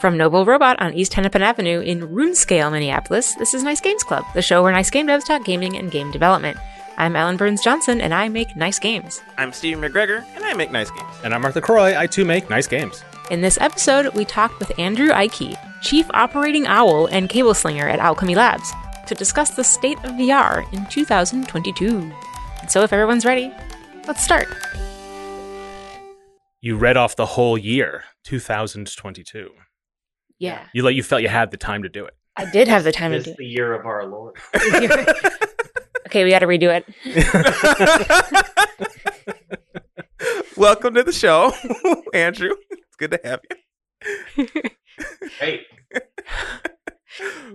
From Noble Robot on East Hennepin Avenue in Runescale, Minneapolis, this is Nice Games Club, the show where nice game devs talk gaming and game development. I'm Alan Burns Johnson, and I make nice games. I'm Steve McGregor, and I make nice games. And I'm Arthur Croy. I too make nice games. In this episode, we talked with Andrew Eiche, Chief Operating Owl and Cable Slinger at Owlchemy Labs, to discuss the state of VR in 2022. And so, if everyone's ready, let's start. You read off the whole year, 2022. Yeah, You like you felt you had the time to do it. I did have the time to do do the year of our Lord. okay, we got to redo it. Welcome to the show, Andrew. It's good to have you. Hey,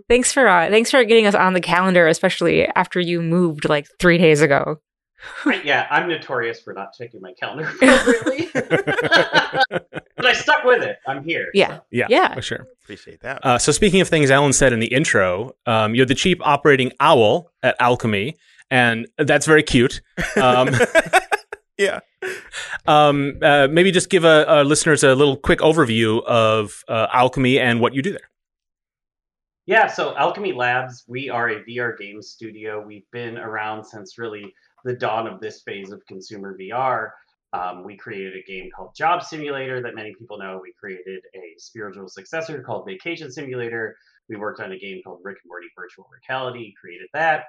Thanks for uh, thanks for getting us on the calendar, especially after you moved like three days ago. I- yeah, I'm notorious for not checking my calendar appropriately, but I stuck with it. I'm here. Yeah, Yeah, Yeah. for sure. Appreciate that. Uh, so speaking of things Alan said in the intro, um, you're the chief operating owl at Owlchemy, and that's very cute. Um, yeah. um, uh, maybe just give uh listeners a little quick overview of uh, Owlchemy and what you do there. Yeah, so Owlchemy Labs, we are a VR game studio. We've been around since really the dawn of this phase of consumer VR. Um, we created a game called Job Simulator that many people know. We created a spiritual successor called Vacation Simulator. We worked on a game called Rick and Morty Virtual Reality, created that.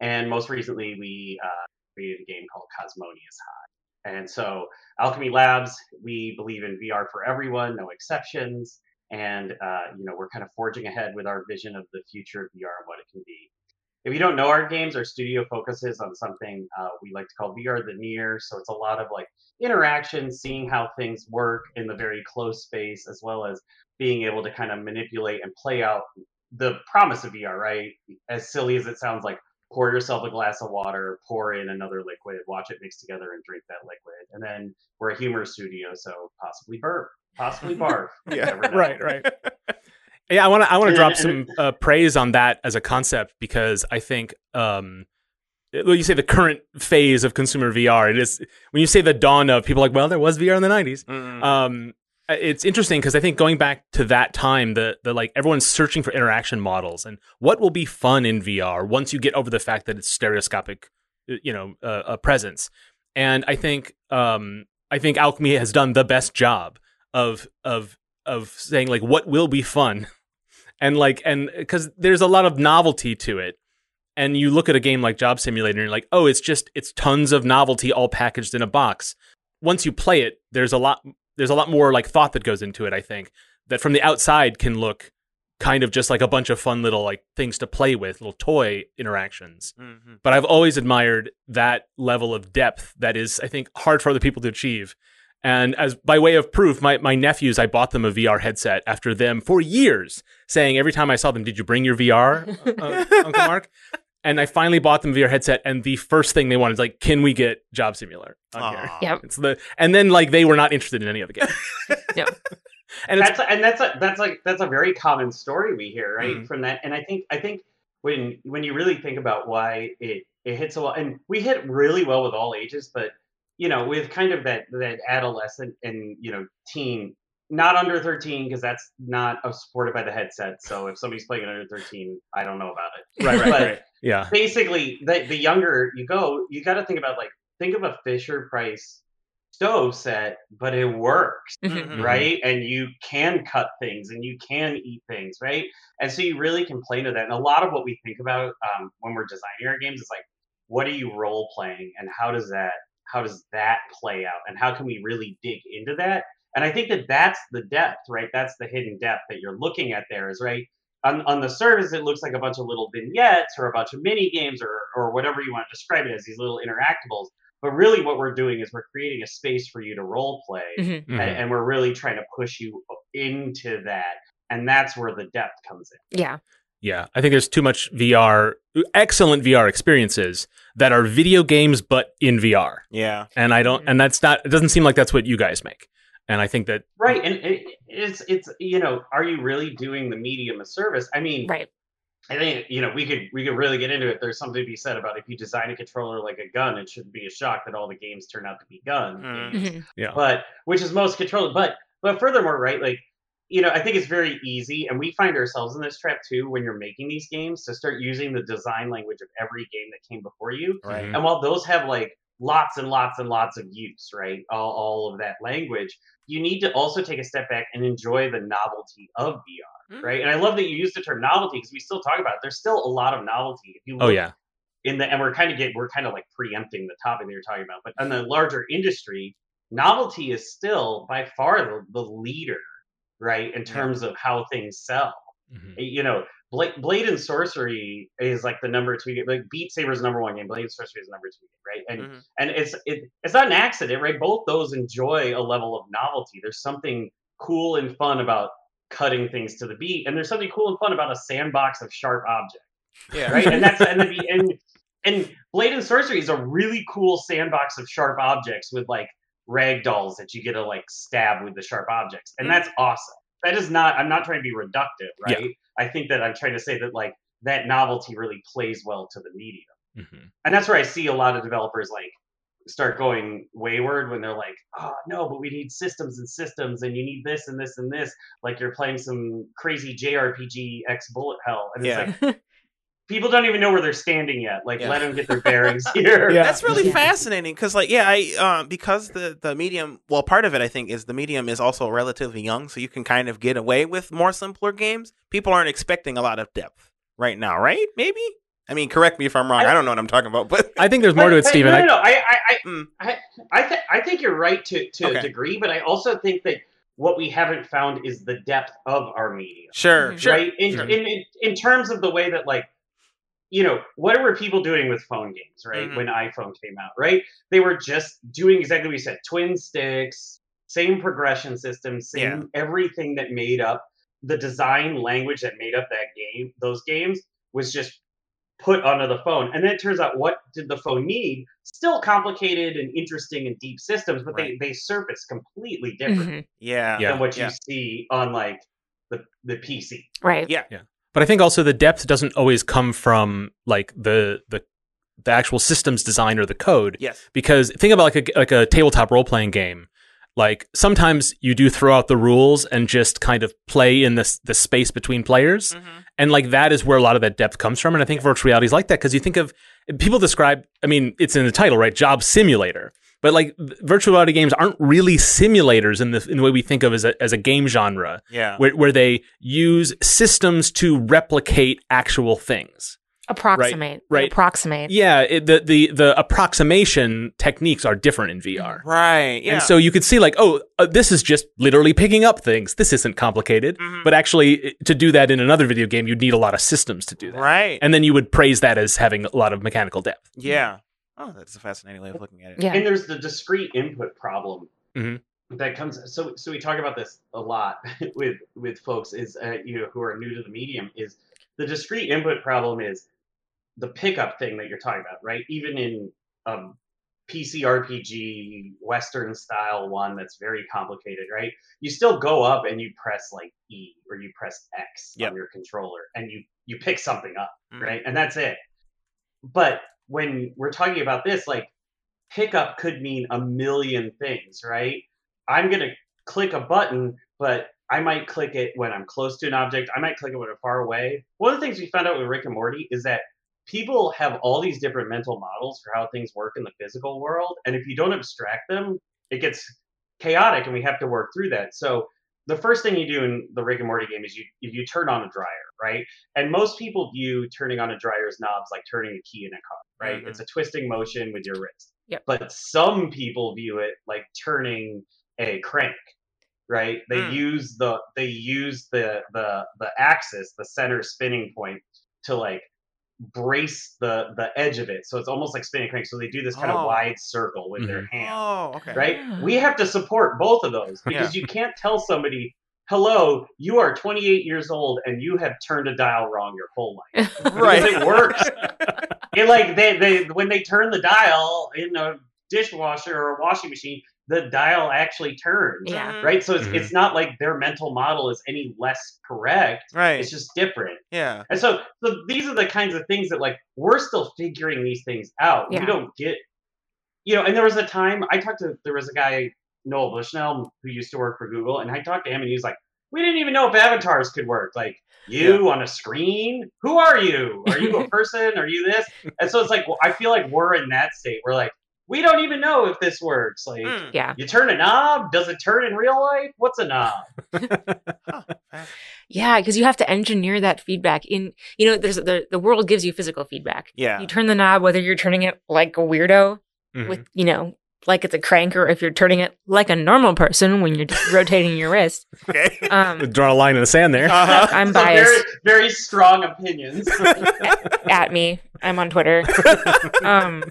And most recently, we uh, created a game called Cosmonious High. And so, Owlchemy Labs, we believe in VR for everyone, no exceptions and uh, you know we're kind of forging ahead with our vision of the future of VR and what it can be. If you don't know our games, our studio focuses on something uh, we like to call VR the near. So it's a lot of like interaction, seeing how things work in the very close space, as well as being able to kind of manipulate and play out the promise of VR. Right? As silly as it sounds, like pour yourself a glass of water, pour in another liquid, watch it mix together, and drink that liquid. And then we're a humor studio, so possibly burp, possibly barf. Yeah. Right, right. Yeah, I want to I want to drop some uh, praise on that as a concept because I think um, well, you say the current phase of consumer VR. It is when you say the dawn of people are like, well, there was VR in the '90s. Mm. Um, it's interesting because I think going back to that time, the the like everyone's searching for interaction models and what will be fun in VR once you get over the fact that it's stereoscopic, uh, you know, uh, a presence. And I think um, I think Owlchemy has done the best job of of of saying like what will be fun, and like and because there's a lot of novelty to it. And you look at a game like Job Simulator and you're like, oh, it's just it's tons of novelty all packaged in a box. Once you play it, there's a lot there's a lot more like thought that goes into it i think that from the outside can look kind of just like a bunch of fun little like things to play with little toy interactions Mhm. but i've always admired that level of depth that is i think hard for other people to achieve and as by way of proof my, my nephews i bought them a vr headset after them for years saying every time i saw them did you bring your vr uh, uncle mark and i finally bought them a vr headset and the first thing they wanted is like can we get job simulator on here Yep. it's the and then like they were not interested in any of the game. Yeah. and that's and that's a that's like that's a very common story we hear right Mhm. from that and i think i think when when you really think about why it it hits a lot and we hit really well with all ages but you know with kind of that that adolescent and you know teen not under 13 because that's not uh, supported by the headset so if somebody's playing under 13 i don't know about it right, right, But- right. Yeah. basically the, the younger you go you got to think about like think of a fisher price stove set but it works Mhm. Mhm. right? And you can cut things and you can eat things, right? And so you really can play to that. And a lot of what we think about um, when we're designing our games is like, what are you role playing, and how does that how does that play out, and how can we really dig into that? And I think that that's the depth, right? That's the hidden depth that you're looking at there. Is right on on the surface, it looks like a bunch of little vignettes or a bunch of mini games or or whatever you want to describe it as these little interactables. But really, what we're doing is we're creating a space for you to role play Mhm. Mhm. and, and we're really trying to push you into that and that's where the depth comes in Yeah. Yeah. I think there's too much VR, excellent VR experiences that are video games but in VR. Yeah. And I don't, and that's not, it doesn't seem like that's what you guys make. And I think that, right and it, it's it's you know are you really doing the medium a service i mean Right. i think you know we could we could really get into it there's something to be said about if you design a controller like a gun it shouldn't be a shock that all the games turn out to be gun Mm. games. Mhm. yeah. but which is most controller but but furthermore right like you know, I think it's very easy, and we find ourselves in this trap too when you're making these games to start using the design language of every game that came before you. Right. Mhm. And while those have like lots and lots and lots of use, right? All, all of that language, you need to also take a step back and enjoy the novelty of VR, Mm. right? And I love that you use the term novelty because we still talk about it. There's still a lot of novelty. If you Oh yeah. in the and we're kind of get we're kind of like preempting the topic that you're talking about, but in the larger industry, novelty is still by far the, the leader, right? In Yeah. terms of how things sell Mhm. you know, Blade, Blade and Sorcery is like the number two game. Like Beat Saber's number one game. Blade and Sorcery is number two game, right? And Mhm. and it's it, it's not an accident, right? Both those enjoy a level of novelty. There's something cool and fun about cutting things to the beat, and there's something cool and fun about a sandbox of sharp objects, Yeah. right? and that's and the and and Blade and Sorcery is a really cool sandbox of sharp objects with like rag dolls that you get to like stab with the sharp objects, and Mhm. that's awesome. That is not. I'm not trying to be reductive, Yeah. right? I think that I'm trying to say that like that novelty really plays well to the medium, Mhm. and that's where I see a lot of developers like start going wayward when they're like, "Oh no, but we need systems and systems, and you need this and this and this." Like you're playing some crazy JRPG X bullet hell, and Yeah. it's like people don't even know where they're standing yet. Like Yeah. let them get their bearings here. Yeah. That's really Yeah. fascinating because, like, yeah, I um, because the the medium. Well, part of it I think is the medium is also relatively young, so you can kind of get away with more simpler games. People aren't expecting a lot of depth right now, right? Maybe. I mean, correct me if I'm wrong. I, I- don't know what I'm talking about, but I think there's more But- to it, but Steven. No, I- no, no. I, I, I, Mm. I, I, th- I think you're right to to Okay. a degree, but I also think that what we haven't found is the depth of our medium. sure, Mhm. sure. right? In, sure. in, in in terms of the way that like, you know, what were people doing with phone games, right? Mhm. When iPhone came out, right? They were just doing exactly what you said: twin sticks, same progression system, same everything that made up the design language that made up that game. Those games was just put onto the phone, and then it turns out what did the phone need? Still complicated and interesting and deep systems, but Right. they they surface completely different Mhm. Yeah, Yeah. than what yeah. you see on like the the PC. Right. Yeah. Yeah. But I think also the depth doesn't always come from like the the the actual systems design or the code. Yes. Because think about like a like a tabletop role playing game. Like sometimes you do throw out the rules and just kind of play in this the space between players, Mhm. and like that is where a lot of that depth comes from. And I think virtual reality is like that because you think of people describe. I mean, it's in the title, right? Job simulator. But like virtual reality games aren't really simulators in the in the way we think of as a as a game genre Yeah. where, where they use systems to replicate actual things. Approximate. right. Approximate. Yeah, it, the the the approximation techniques are different in VR. Right. Yeah. And so you could see like, oh, uh, this is just literally picking up things. This isn't complicated. Mhm. But actually, to do that in another video game, you'd need a lot of systems to do that. right. And then you would praise that as having a lot of mechanical depth. yeah. Oh, that's a fascinating way of looking at it. Yeah. and there's the discrete input problem Mhm. that comes so so we talk about this a lot with with folks is uh, you know who are new to the medium is the discrete input problem is the pickup thing that you're talking about right even in um PC RPG Western style one that's very complicated, right? You still go up and you press like E or you press X Yep. on your controller and you you pick something up, Mhm. right? And that's it. But when we're talking about this, like pickup could mean a million things, right? I'm gonna click a button, but I might click it when I'm close to an object. I might click it when I'm far away. One of the things we found out with Rick and Morty is that people have all these different mental models for how things work in the physical world, and if you don't abstract them, it gets chaotic, and we have to work through that. So the first thing you do in the Rick and Morty game is you you turn on a dryer, right? And most people view turning on a dryer's knobs like turning a key in a car, right? Mhm. It's a twisting motion with your wrist. Yep. But some people view it like turning a crank, right? They Hmm. use the they use the the the axis, the center spinning point, to like brace the the edge of it. So it's almost like spinning crank. So they do this kind Oh. of wide circle with their mm-hmm. hand Oh, okay. right? We have to support both of those because you can't tell somebody, "Hello, you are 28 years old and you have turned a dial wrong your whole life." Right. Because it works. It like they they when they turn the dial in a dishwasher or a washing machine, the dial actually turns. Yeah. Right, so it's, Mhm. it's not like their mental model is any less correct. Right. It's just different. yeah. And so, so these are the kinds of things that like we're still figuring these things out. Yeah. We don't get, you know. And there was a time I talked to there was a guy Noel Bushnell who used to work for Google, and I talked to him, and he was like, we didn't even know if avatars could work. Like you on a screen, who are you? Are you a person? Are you this? And so it's like well, I feel like we're in that state. We're like we don't even know if this works. Like Mm. Yeah. you turn a knob, does it turn in real life? What's a knob? Yeah, because you have to engineer that feedback in. You know, there's the the world gives you physical feedback. Yeah. You turn the knob whether you're turning it like a weirdo Mhm. with you know like it's a crank, or if you're turning it like a normal person when you're rotating your wrist. Okay. Um, Draw a line in the sand there. Uh-huh. I'm So very, biased. very strong opinions. At me, I'm on Twitter. Um,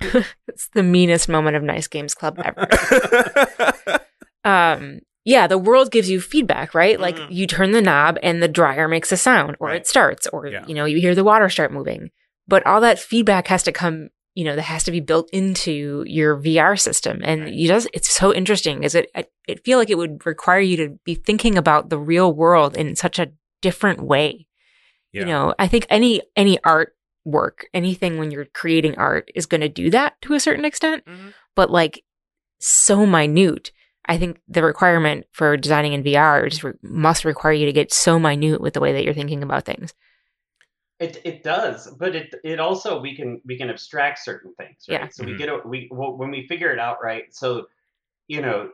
it's the meanest moment of Nice Games Club ever. um yeah the world gives you feedback right like Mhm. you turn the knob and the dryer makes a sound or Right. it starts or Yeah. you know you hear the water start moving but all that feedback has to come you know that has to be built into your VR system and Right. you just it's so interesting is it I, it feel like it would require you to be thinking about the real world in such a different way Yeah. you know i think any any art work anything when you're creating art is going to do that to a certain extent Mhm. but like so minute. I think the requirement for designing in VR just re- must require you to get so minute with the way that you're thinking about things. It it does, but it it also we can we can abstract certain things, right? Yeah. So we Mhm. get a, we well, when we figure it out, right? So you know,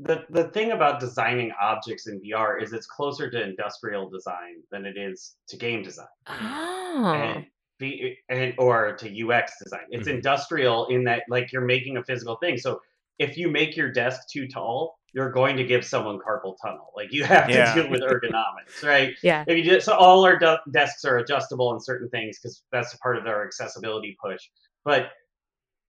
the the thing about designing objects in VR is it's closer to industrial design than it is to game design, Oh, and, be, and or to UX design. It's Mhm. industrial in that like you're making a physical thing. So if you make your desk too tall, you're going to give someone carpal tunnel. Like you have to Yeah. deal with ergonomics, right? yeah. if you do so all our de- desks are adjustable in certain things because that's a part of our accessibility push but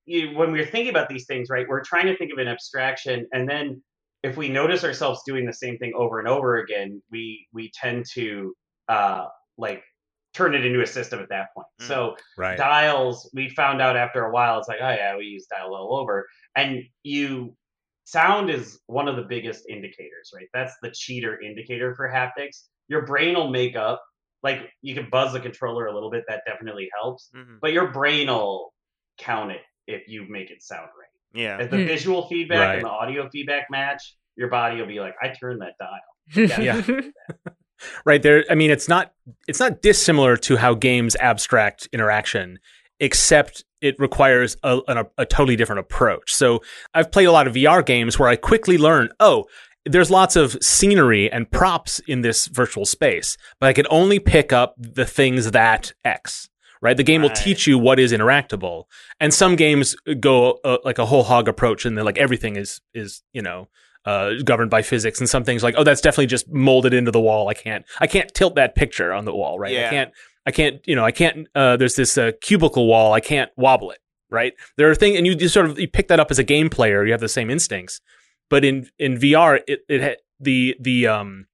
you, when we're thinking about these things right we're trying to think of an abstraction and then if we notice ourselves doing the same thing over and over again we we tend to uh like turn it into a system at that point Mm. so Right. dials we found out after a while it's like oh yeah we use dial all over and you sound is one of the biggest indicators right that's the cheater indicator for haptics your brain will make up like you can buzz the controller a little bit that definitely helps Mhm. but your brain will count it if you make it sound right Yeah. if the Hmm. visual feedback Right. and the audio feedback match your body will be like i turned that dial Yeah. right? There i mean it's not it's not dissimilar to how games abstract interaction except it requires a, an- a, totally different approach. So i've played a lot of vr games where i quickly learn oh there's lots of scenery and props in this virtual space but i can only pick up the things that x right? The game will teach you what is interactable. And some games go uh, like a whole hog approach and they're like everything is is you know uh, governed by physics and some things like oh that's definitely just molded into the wall. I can't i can't tilt that picture on the wall right? I can't i can't you know i can't uh, there's this uh, cubicle wall. I can't wobble it right? There are things and you just sort of you pick that up as a game player. You have the same instincts. But in in vr it, it the the um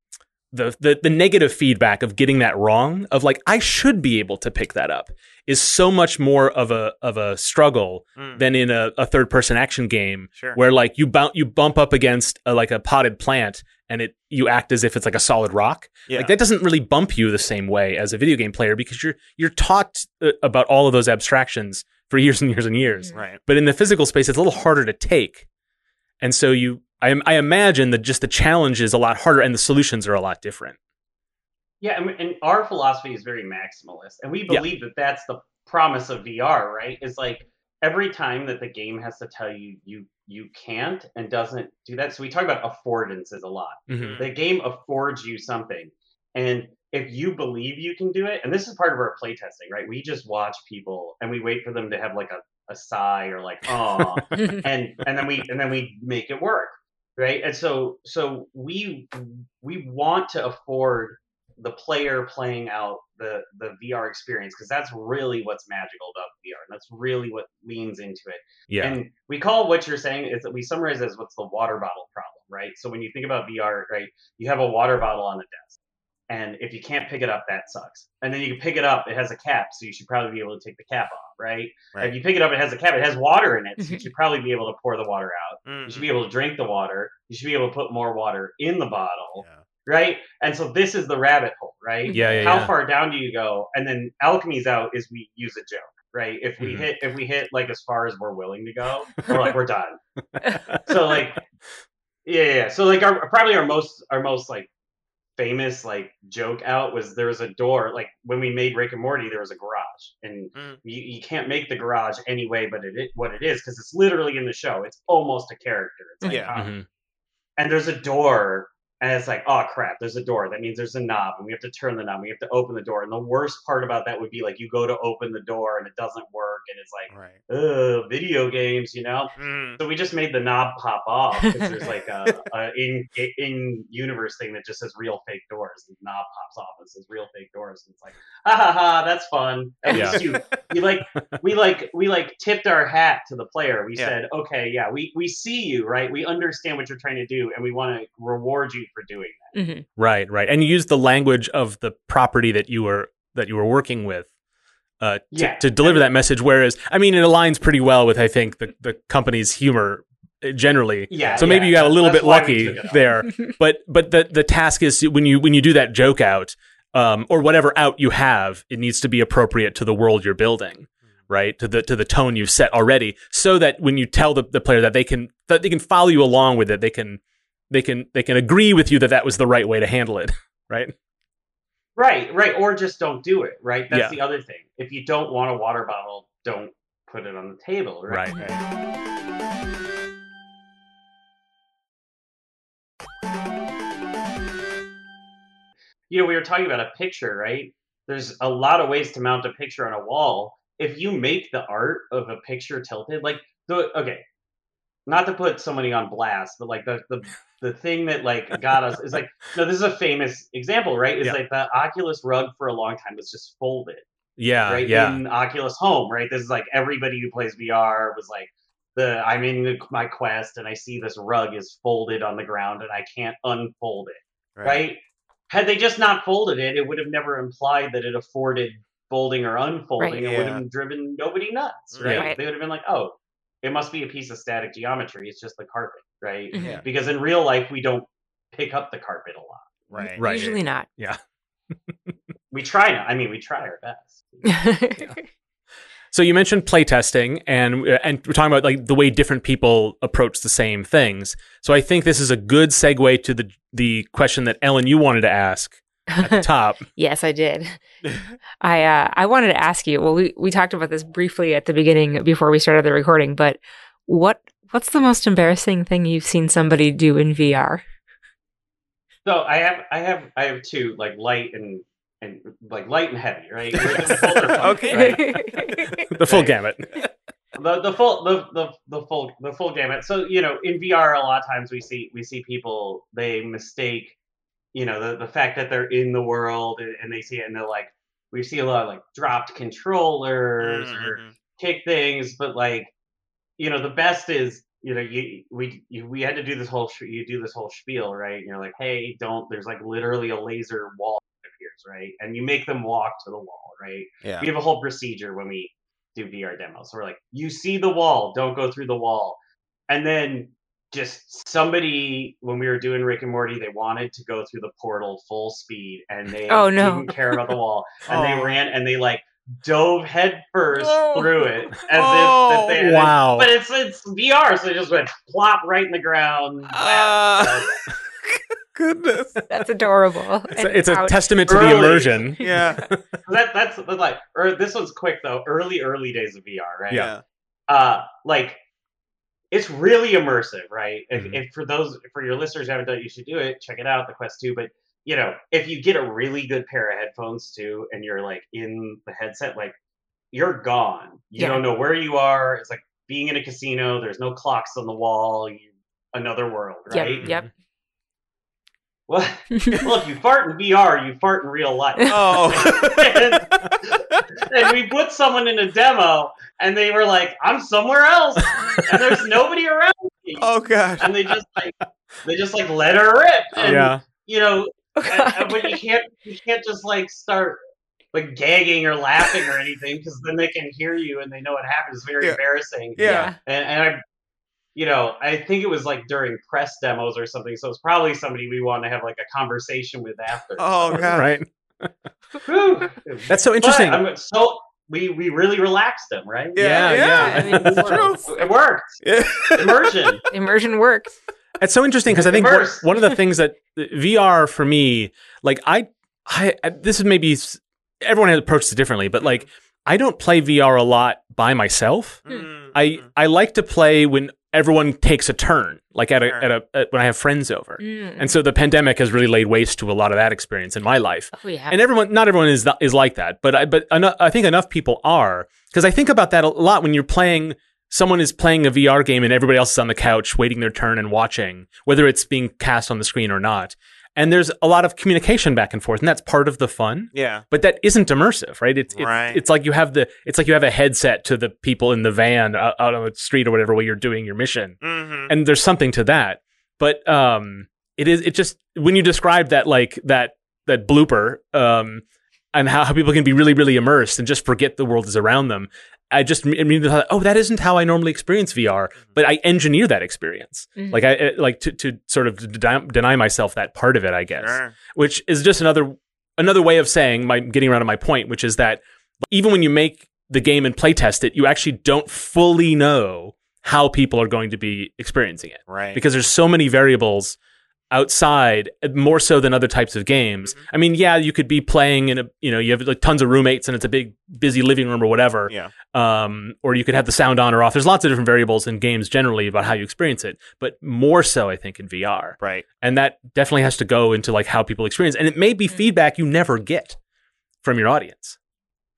the, the the negative feedback of getting that wrong of like I should be able to pick that up is so much more of a of a struggle Mm. than in a, a third person action game Sure. where like you bump you bump up against a, like a potted plant and it you act as if it's like a solid rock yeah. like that doesn't really bump you the same way as a video game player because you're you're taught uh, about all of those abstractions for years and years and years right. but in the physical space it's a little harder to take and so you I, I imagine that just the challenge is a lot harder and the solutions are a lot different Yeah, and, our philosophy is very maximalist, and we Yeah. believe that that's the promise of VR, right? Is like every time that the game has to tell you you you can't and doesn't do that. So we talk about affordances a lot. Mhm. The game affords you something, and if you believe you can do it, and this is part of our playtesting, right? We just watch people and we wait for them to have like a, a sigh or like oh and and then we and then we make it work right? And so so we we want to afford the player playing out the the VR experience because that's really what's magical about VR and that's really what leans into it. Yeah. And we call what you're saying is that we summarize as what's the water bottle problem right? So when you think about VR right you have a water bottle on the desk and if you can't pick it up that sucks and then you can pick it up it has a cap so you should probably be able to take the cap off right Right. if you pick it up, it has a cap. It has water in it, so you Mhm. should probably be able to pour the water out. You should be able to drink the water. You should be able to put more water in the bottle, Yeah. right? And so this is the rabbit hole, right? yeah yeah, How yeah. far down do you go? And then Owlchemy's out is we use a joke, right? If we Mhm. hit if we hit like as far as we're willing to go, we're like we're done. So like Yeah, yeah. So like our probably our most our most like famous like joke out was there was a door like when we made Rick and Morty there was a garage and Mm. you, you can't make the garage any way but it, it what it is because it's literally in the show it's almost a character it's like Yeah. Mhm. and there's a door and it's like oh crap there's a door that means there's a knob and we have to turn the knob we have to open the door and the worst part about that would be like you go to open the door and it doesn't work and it's like Right. Ugh, video games you know Mm. so we just made the knob pop off because there's like a, a in in universe thing that just says real fake doors. And the knob pops off and says real fake doors. And it's like, ha ha ha, that's fun. At Yeah. least you you like we like we like tipped our hat to the player. We Yeah. said, okay, yeah, we we see you, right? We understand what you're trying to do, and we want to reward you for doing that. Mhm. Right, right. And you use the language of the property that you were that you were working with uh, to, Yeah. to deliver that message. Whereas, I mean, it aligns pretty well with I think the the company's humor uh, generally. Yeah. So maybe yeah, you got a little that's bit lucky took it off. there. But but the the task is when you when you do that joke out um, or whatever out you have, it needs to be appropriate to the world you're building. Right to the to the tone you've set already, so that when you tell the, the player that they can that they can follow you along with it, they can they can they can agree with you that that was the right way to handle it. Right. Right, right, or just don't do it. Right, that's Yeah. the other thing. If you don't want a water bottle, don't put it on the table. Right. Right. you know, we were talking about a picture, right? There's a lot of ways to mount a picture on a wall. If you make the art of a picture tilted, like the okay, not to put somebody on blast, but like the the, the thing that like got us is like no, this is a famous example, right? Is Yeah. like the Oculus rug for a long time was just folded, Yeah. right? Yeah. In Oculus Home, right? This is like everybody who plays VR was like the I'm in the, my quest and I see this rug is folded on the ground and I can't unfold it right? Had they just not folded it, it would have never implied that it afforded folding or unfolding. Right. It would have driven nobody nuts, right? Right. They would have been like, oh, it must be a piece of static geometry. It's just the carpet, right? Mhm. Yeah. Because in real life, we don't pick up the carpet a lot. Right. Right. Usually not. Yeah. we try not. I mean, we try our best. So you mentioned playtesting, and uh, and we're talking about like the way different people approach the same things. So I think this is a good segue to the the question that Ellen you wanted to ask at the top. yes, I did. I uh, I wanted to ask you. Well, we we talked about this briefly at the beginning before we started the recording, but what what's the most embarrassing thing you've seen somebody do in VR? So I have, I have, I have two, like light and and like light and heavy, right? Both are fun, Okay. right? the full Right. gamut. the the full the, the the full the full gamut. So you know, in VR, a lot of times we see we see people they mistake, you know, the the fact that they're in the world and, and they see it and they're like, we see a lot of like dropped controllers or Mhm. kick things, but like, you know, the best is you know you we you, we had to do this whole sh- you do this whole spiel right. And you're like, hey, don't. There's like literally a laser wall that appears right, and you make them walk to the wall right Yeah. we have a whole procedure when we do VR demos. So we're like, you see the wall, don't go through the wall. And then just somebody, when we were doing Rick and Morty, they wanted to go through the portal full speed and they Oh, no. didn't care about the wall. And they Oh. ran and they like dove headfirst Oh. through it as Oh. if that they, and then- Wow. but it's it's VR, so they just went plop right in the ground. Ah. Goodness. That's adorable. It's a, it's a testament to the immersion. Yeah. that that's, that's like or this one's quick though. Early early days of VR, right? Yeah. uh like it's really immersive right? If, Mhm. if for those for your listeners who haven't done it you should do it. Check it out the quest 2 but you know if you get a really good pair of headphones too and you're like in the headset like you're gone. You Yeah. don't know where you are. It's like being in a casino. There's no clocks on the wall. You, another world Yep, right? yep. well, well if you fart in vr you fart in real life. Oh. and we put someone in a demo and they were like i'm somewhere else and there's nobody around me oh gosh. and they just like they just like let her rip and Yeah. you know Oh, and- and- but you can't you can't just like start like gagging or laughing or anything because then they can hear you and they know what happened it's very Yeah. embarrassing Yeah. and, and i you know i think it was like during press demos or something so it's probably somebody we want to have like a conversation with after Oh god. Right. Whew. That's so But interesting. I'm so we we really relaxed them right Yeah, Yeah. yeah. Yeah. I mean, It's true. it worked Yeah. immersion Immersion works. It's so interesting because I think one, one of the things that VR for me, like I, I this is maybe everyone has approached it differently, but like I don't play VR a lot by myself. Mm, I mhm. I like to play when everyone takes a turn, like at a, Sure. at a at, when I have friends over. Mm. And so the pandemic has really laid waste to a lot of that experience in my life. oh yeah. And everyone, not everyone is is like that, but I but I think enough people are because I think about that a lot when you're playing. Someone is playing a VR game and everybody else is on the couch waiting their turn and watching, whether it's being cast on the screen or not. And there's a lot of communication back and forth, and that's part of the fun. yeah. But that isn't immersive, right? It's it's, Right. it's like you have the it's like you have a headset to the people in the van out, out on the street or whatever while you're doing your mission hmm and there's something to that but um it is it just when you describe that like that that blooper um and how, how people can be really really immersed and just forget the world is around them i just immediately thought oh that isn't how i normally experience vr but i engineer that experience Mhm. like i I- like to, to sort of deny, deny myself that part of it i guess Sure. which is just another another way of saying my getting around to my point, which is that even when you make the game and playtest it, you actually don't fully know how people are going to be experiencing it Right. because there's so many variables outside more so than other types of games. I mean, yeah, you could be playing in a you know you have like tons of roommates and it's a big busy living room or whatever yeah. um, or you could have the sound on or off. There's lots of different variables in games generally about how you experience it, but more so, I think, in VR. Right. And that definitely has to go into like how people experience, and it may be Mm. feedback you never get from your audience.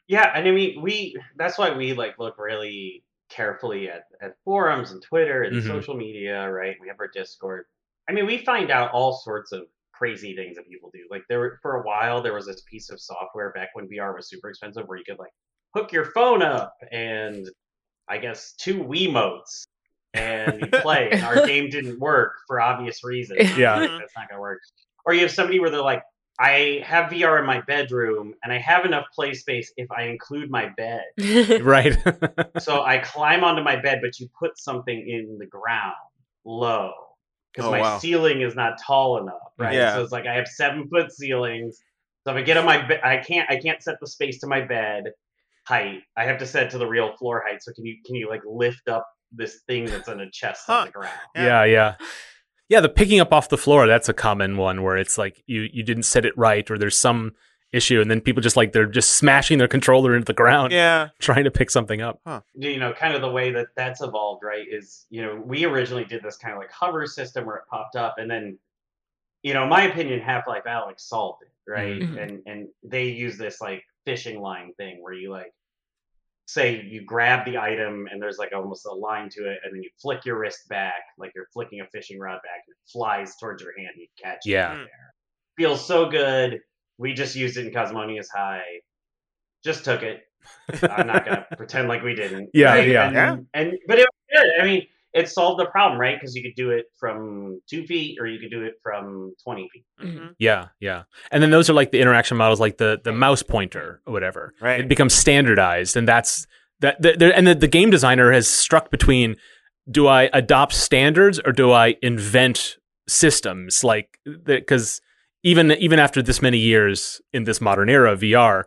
Yeah, and I mean, we that's why we like look really carefully at, at forums and Twitter and Mhm. social media, right? We have our Discord. I mean, we find out all sorts of crazy things that people do. Like there were, for a while there was this piece of software back when VR was super expensive where you could like hook your phone up and I guess two Wiimotes and you play. our game didn't work for obvious reasons. Yeah. Like, mm-hmm. that's not gonna work. Or you have somebody where they're like, I have VR in my bedroom and I have enough play space if I include my bed. Right. So I climb onto my bed, but you put something in the ground low because Oh, my wow. ceiling is not tall enough, right? Yeah. So it's like I have seven foot ceilings. So if I get on my bed, I can't I can't set the space to my bed height. I have to set it to the real floor height. So can you can you like lift up this thing that's in a chest Huh. on the ground? yeah, yeah. Yeah, the picking up off the floor, that's a common one where it's like you you didn't set it right or there's some issue and then people just like they're just smashing their controller into the ground Yeah. trying to pick something up. you know, kind of the way that that's evolved, right? Is you know, we originally did this kind of like hover system where it popped up, and then, you know, my opinion, Half Life Alyx solved it, right? Mhm. And and they use this like fishing line thing where you like say you grab the item and there's like almost a line to it, and then you flick your wrist back like you're flicking a fishing rod back, and it flies towards your hand, and you catch it Yeah. Feels so good. We just used it in Cosmonious High. Just took it. I'm not gonna pretend like we didn't. Yeah, right? yeah. and, Yeah. And but it was good. I mean, it solved the problem, right? Because you could do it from two feet, or you could do it from twenty feet. Mhm. Yeah, yeah. And then those are like the interaction models, like the the mouse pointer or whatever. Right. It becomes standardized, and that's that. The, the, and the, the game designer has struck between: do I adopt standards or do I invent systems? Like because even even after this many years in this modern era of VR,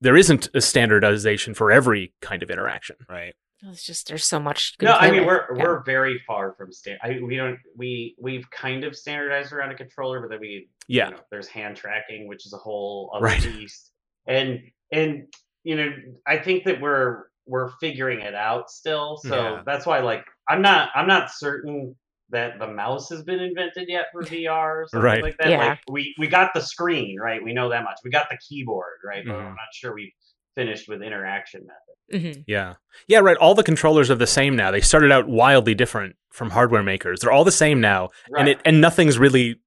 there isn't a standardization for every kind of interaction. Right. It's just there's so much. No, I mean with. we're Yeah. we're very far from stand. I, we don't we we've kind of standardized around a controller, but then we Yeah. you know, there's hand tracking, which is a whole other Right. beast. And and you know, I think that we're we're figuring it out still. So Yeah. that's why like I'm not I'm not certain that the mouse has been invented yet for VR or something Right. like that. Yeah. Like we we got the screen, right? We know that much. We got the keyboard, right? But Mhm. I'm not sure we've finished with interaction method. Mhm. Yeah. Yeah, right. All the controllers are the same now. They started out wildly different from hardware makers. They're all the same now, and it and nothing's really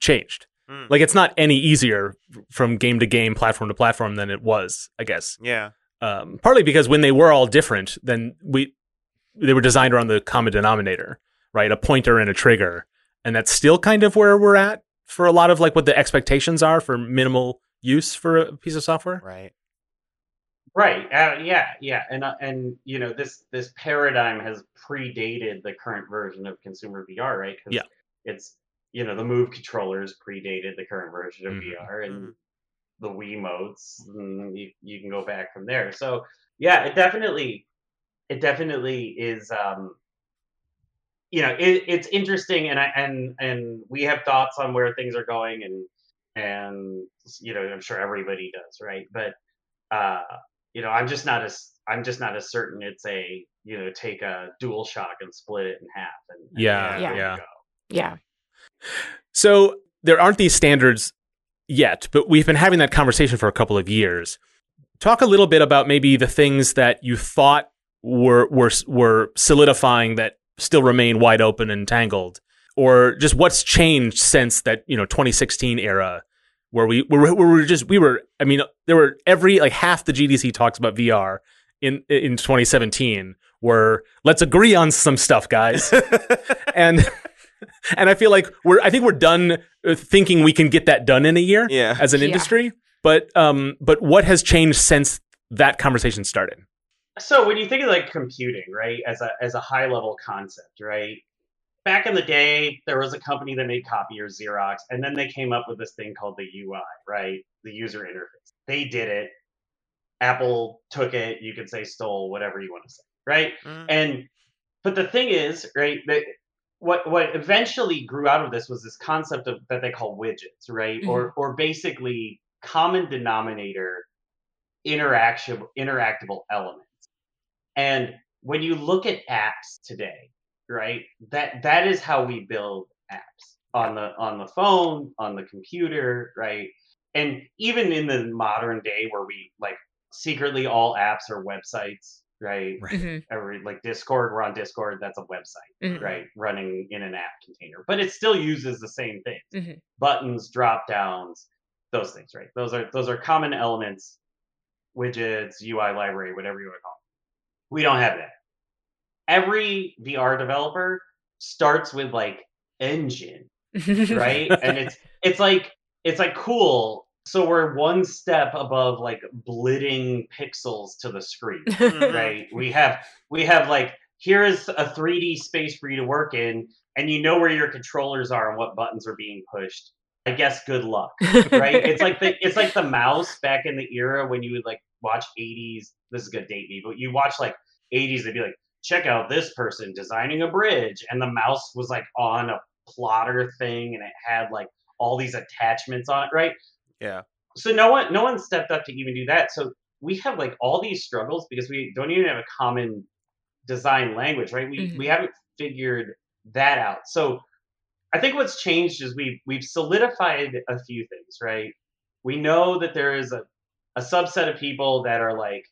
changed. Mm. Like it's not any easier from game to game, platform to platform than it was, I guess. Yeah. Um, partly because when they were all different, then we they were designed around the common denominator, right? A pointer and a trigger, and that's still kind of where we're at for a lot of like what the expectations are for minimal use for a piece of software. Right. Right. Uh, yeah. Yeah. And uh, and you know this this paradigm has predated the current version of consumer VR, right? 'Cause Yeah. It's you know the Move controllers predated the current version of Mhm. VR, and Mhm. the Wiimotes. And you you can go back from there. So yeah, it definitely it definitely is. Um, you know, it, it's interesting, and I and and we have thoughts on where things are going, and and you know, I'm sure everybody does, right? But uh, you know, I'm just not as I'm just not as certain it's a you know take a dual shock and split it in half and, and Yeah, Yeah. yeah. Yeah. So there aren't these standards yet, but we've been having that conversation for a couple of years. Talk a little bit about maybe the things that you thought were were were solidifying that still remain wide open and tangled, or just what's changed since that you know 2016 era, where we where, where we were just we were. I mean, there were every like half the GDC talks about VR in in 2017 were let's agree on some stuff, guys, and and I feel like we're I think we're done uh, thinking we can get that done in a year yeah. as an Yeah. industry. But um, but what has changed since that conversation started? So when you think of like computing, right, as a as a high level concept, right? Back in the day, there was a company that made copiers, Xerox, and then they came up with this thing called the UI, right? The user interface. They did it. Apple took it. You could say stole, whatever you want to say, right? Mm. And but the thing is, right, that what what eventually grew out of this was this concept of that they call widgets, right? Or or basically common denominator interaction interactable elements. And when you look at apps today, right, that that is how we build apps on the on the phone, on the computer, right? And even in the modern day where we like secretly all apps are websites, right? Right. Mhm. Every like Discord, we're on Discord, that's a website, Mhm. right? Running in an app container. But it still uses the same things. Mhm. Buttons, drop downs, those things, right? Those are those are common elements, widgets, UI library, whatever you want to call them. We don't have that. Every VR developer starts with like engine, right? and it's it's like it's like cool. So we're one step above like blitting pixels to the screen right? We have we have like here is a 3D space for you to work in, and you know where your controllers are and what buttons are being pushed. I guess good luck, right? it's like the it's like the mouse back in the era when you would like watch 80s. This is gonna date me, but you watch like 80s, they'd be like, check out this person designing a bridge, and the mouse was like on a plotter thing, and it had like all these attachments on it, right? Yeah. so no one no one stepped up to even do that so we have like all these struggles because we don't even have a common design language right we Mhm. we haven't figured that out so i think what's changed is we've we've solidified a few things right we know that there is a, a subset of people that are like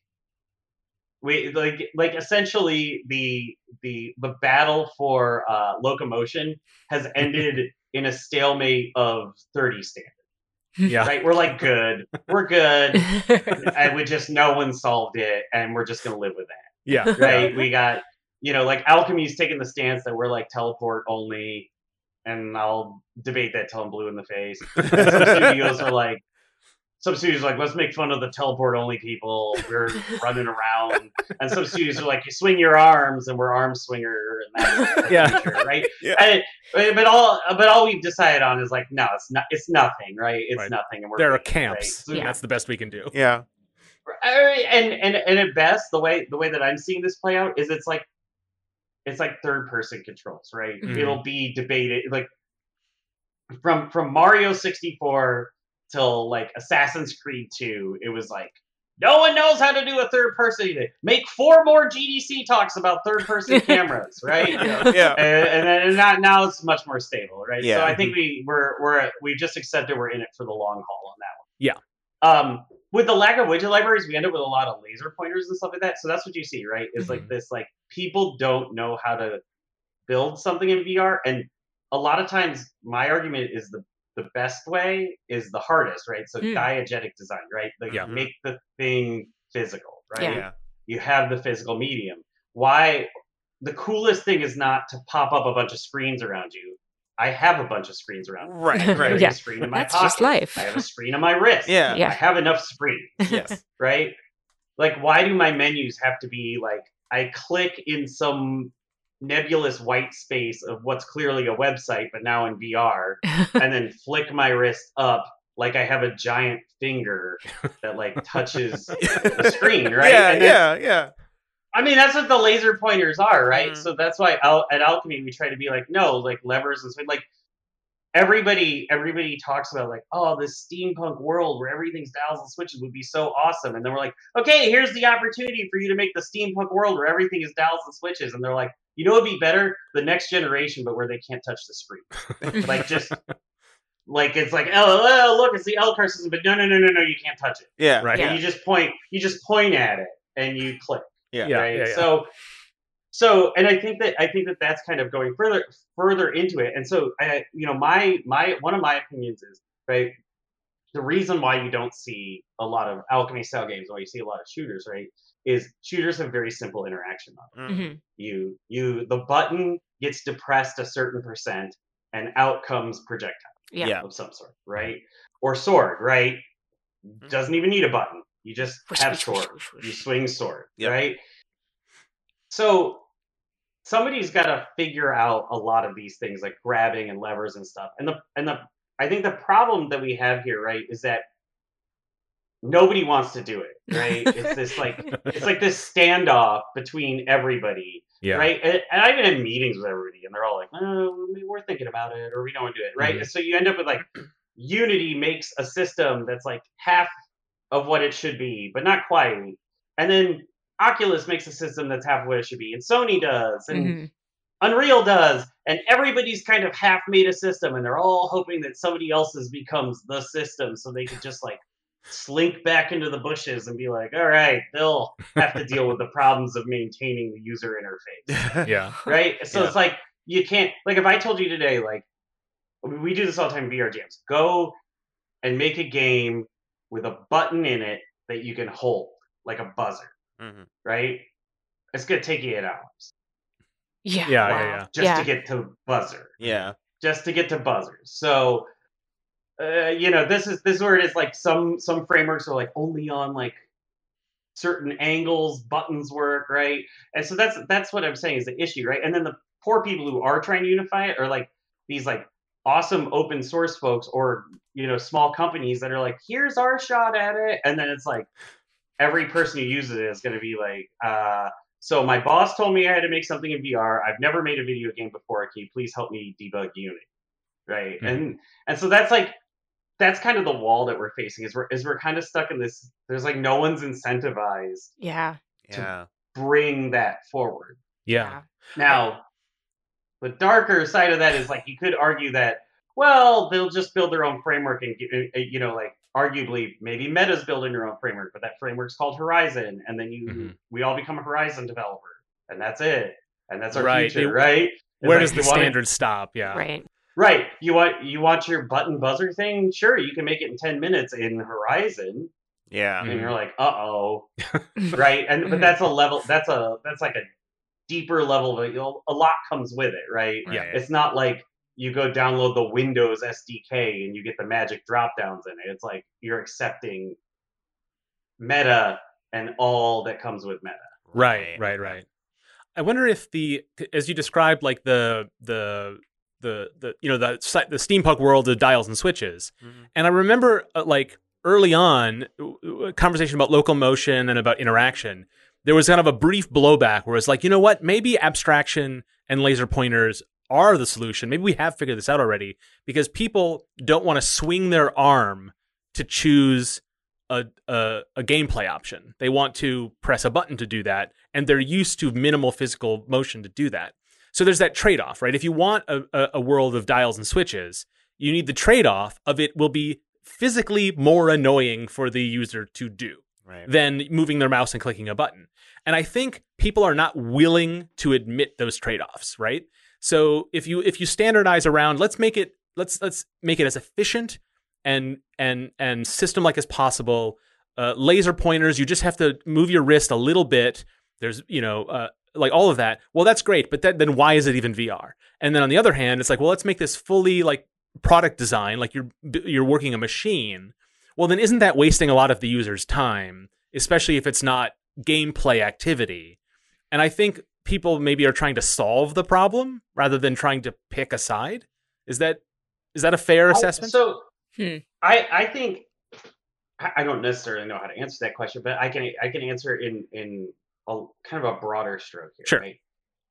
we like like essentially the the the battle for uh locomotion has ended in a stalemate of 30 standards Yeah. right? We're like good, we're good, and we just no one solved it, and we're just gonna live with that, Yeah. right? we got, you know, like Owlchemy's taking the stance that we're like teleport only, and I'll debate that till I'm blue in the face. And some studios are like, some studios are like, let's make fun of the teleport only people. We're running around, and some studios are like, you swing your arms, and we're arm swinger, and that's Yeah. future, right? Yeah. And- but but all but all we've decided on is like, no, it's not, it's nothing, right? It's Right. nothing, and we're There are great, right? camps. So- Yeah. That's the best we can do. Yeah. And and and at best, the way the way that I'm seeing this play out is it's like it's like third person controls, right? Mhm. It'll be debated like from from Mario 64 till like Assassin's Creed 2, it was like no one knows how to do a third person. Make four more GDC talks about third person cameras, right? You know, Yeah. and, and then now, now it's much more stable, right? Yeah. So I think we we're we're we just accepted we're in it for the long haul on that one. Yeah. Um, with the lack of widget libraries, we end up with a lot of laser pointers and stuff like that. So that's what you see, right? Is like Mhm. this like people don't know how to build something in VR, and a lot of times my argument is the the best way is the hardest, right? So Hmm. diegetic design, right? Like Yeah. make the thing physical, right? Yeah. Yeah. you have the physical medium. Why? The coolest thing is not to pop up a bunch of screens around you. I have a bunch of screens around. me. Right. I Right. Yeah. a screen in my That's pocket. just life. I have a screen on my wrist. Yeah. Yeah. I have enough screens, Yes. right? Like, why do my menus have to be like I click in some nebulous white space of what's clearly a website, but now in VR, and then flick my wrist up like I have a giant finger that like touches the screen, right? Yeah. Then- Yeah. Yeah. I mean, that's what the laser pointers are, right? Mhm. So that's why Al- at Owlchemy we try to be like, no, like levers and like everybody everybody talks about like, oh, this steampunk world where everything's dials and switches would be so awesome, and then we're like, okay, here's the opportunity for you to make the steampunk world where everything is dials and switches, and they're like, you know, it'd be better the next generation, but where they can't touch the screen, like just. Like it's like oh, oh look it's the L car system but no no no no no you can't touch it Yeah. Right. and you just point you just point at it and you click Yeah. Yeah, right yeah, yeah. so so and i think that i think that that's kind of going further further into it and so i you know my my one of my opinions is right the reason why you don't see a lot of Owlchemy style games why you see a lot of shooters right is shooters have very simple interaction models Mm. Mhm. you you the button gets depressed a certain percent and out comes projectile Yeah. Yeah. of some sort right or sword right doesn't even need a button you just Whoosh, have whoosh, whoosh, sword whoosh, whoosh. you swing sword, Yep. right? So somebody's got to figure out a lot of these things like grabbing and levers and stuff. And the and the I think the problem that we have here, right, is that nobody wants to do it, right? it's this like it's like this standoff between everybody, Yeah. right? And, and I've been in meetings with everybody, and they're all like, "Oh, we're thinking about it, or we don't want to do it," right? Mhm. So you end up with like Unity makes a system that's like half of what it should be, but not quite. And then Oculus makes a system that's half of what it should be, and Sony does, and Mhm. Unreal does, and everybody's kind of half made a system, and they're all hoping that somebody else's becomes the system, so they can just like slink back into the bushes and be like, "All right, they'll have to deal with the problems of maintaining the user interface." Yeah. right? So Yeah. it's like you can't like if I told you today, like we we do this all the time in VR jams. Go and make a game with a button in it that you can hold, like a buzzer, Mhm. right? It's gonna take you eight hours Yeah. Yeah, wow. yeah, yeah. just yeah. to get to buzzer, Yeah. just to get to buzzer. So uh, you know, this is this is where it is like some some frameworks are like only on like certain angles buttons work right? And so that's that's what i'm saying is the issue right? And then the poor people who are trying to unify it are like these like awesome open source folks or you know small companies that are like here's our shot at it. And then it's like every person who uses it is going to be like uh so my boss told me i had to make something in vr i've never made a video game before. Can you please help me debug unity? Right? Hmm. and and so that's like that's kind of the wall that we're facing is we're is we're kind of stuck in this there's like no one's incentivized Yeah. Yeah. bring that forward Yeah. now the darker side of that is like you could argue that well they'll just build their own framework and uh, you know like arguably maybe meta's building their own framework but that framework's called horizon and then you Mhm. we all become a horizon developer and that's it and that's our Right. future It- right It's Where like does the you wanna- standard stop? Yeah. Right. Right. You want you want your button buzzer thing? Sure, you can make it in ten minutes in Horizon, Yeah. and you're like, uh oh, right? And but that's a level. That's a that's like a deeper level. Of, you know, a lot comes with it, right? Yeah. Right. It's not like you go download the Windows SDK and you get the magic drop downs in it. It's like you're accepting meta and all that comes with meta. Right, right, right. I wonder if the as you described like the the the the you know the the steampunk world of dials and switches. Mhm. And I remember uh, like early on w- conversation about locomotion and about interaction. There was kind of a brief blowback where it's like, you know what, maybe abstraction and laser pointers are the solution. Maybe we have figured this out already because people don't want to swing their arm to choose a, a a gameplay option. They want to press a button to do that, and they're used to minimal physical motion to do that. So there's that trade off, right? If you want a, a, world of dials and switches, you need the trade off of it will be physically more annoying for the user to do Right. than moving their mouse and clicking a button. And I think people are not willing to admit those trade-offs, right? So if you if you standardize around let's make it let's let's make it as efficient and and and system like as possible. Uh, laser pointers, you just have to move your wrist a little bit. There's you know uh, like all of that. Well, that's great, but that, then why is it even VR? And then on the other hand, it's like well, let's make this fully like product design, like you're you're working a machine. Well, then isn't that wasting a lot of the user's time, especially if it's not gameplay activity? And I think people maybe are trying to solve the problem rather than trying to pick a side. Is that is that a fair assessment? So Hmm. I I think I I don't necessarily know how to answer that question, but I can I can answer in in a kind of a broader stroke here, Sure. right?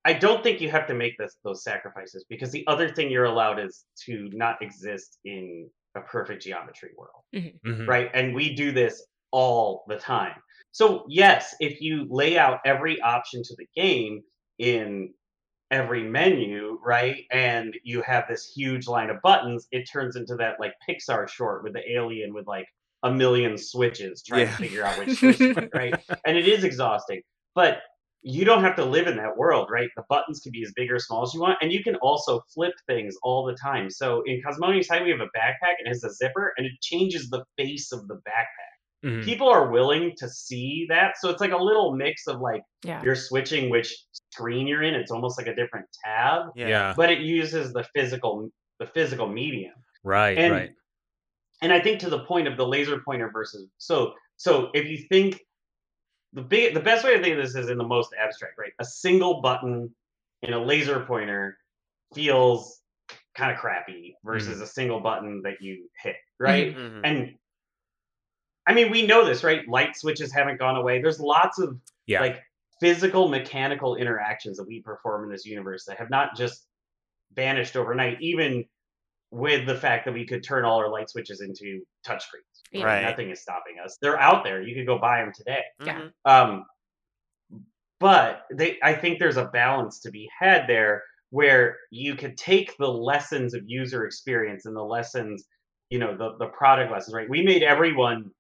I don't think you have to make this, those sacrifices because the other thing you're allowed is to not exist in a perfect geometry world, Mhm. right? And we do this all the time. So yes, if you lay out every option to the game in every menu, right, and you have this huge line of buttons, it turns into that like Pixar short with the alien with like a million switches trying Yeah. to figure out which switch, right? And it is exhausting, but you don't have to live in that world, right? The buttons can be as big or small as you want, and you can also flip things all the time. So in Cosmonious High, we have a backpack and it has a zipper, and it changes the face of the backpack. Mhm. People are willing to see that, so it's like a little mix of like Yeah. you're switching which screen you're in. It's almost like a different tab, Yeah. Yeah. but it uses the physical the physical medium Right. and right. and I think to the point of the laser pointer versus so so if you think the big the best way to think of this is in the most abstract, right? A single button in a laser pointer feels kind of crappy versus a single button that you hit, right? Mhm. And I mean, we know this, right? Light switches haven't gone away. There's lots of Yeah. like physical mechanical interactions that we perform in this universe that have not just vanished overnight, even with the fact that we could turn all our light switches into touchscreens. Yeah. Right. Nothing is stopping us. They're out there. You could go buy them today. Yeah. Mhm. Um, but they, I think there's a balance to be had there where you could take the lessons of user experience and the lessons, you know, the, the product lessons, right? We made everyone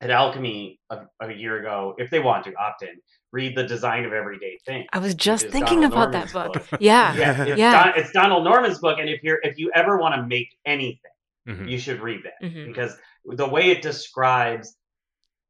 at Owlchemy a, a year ago, if they want to opt in, read the design of everyday things. I was just thinking Donald about that book. book. Yeah. Yeah, it's, Yeah. Don, it's Donald Norman's book, and if you're if you ever want to make anything, Mhm. you should read that Mhm. because the way it describes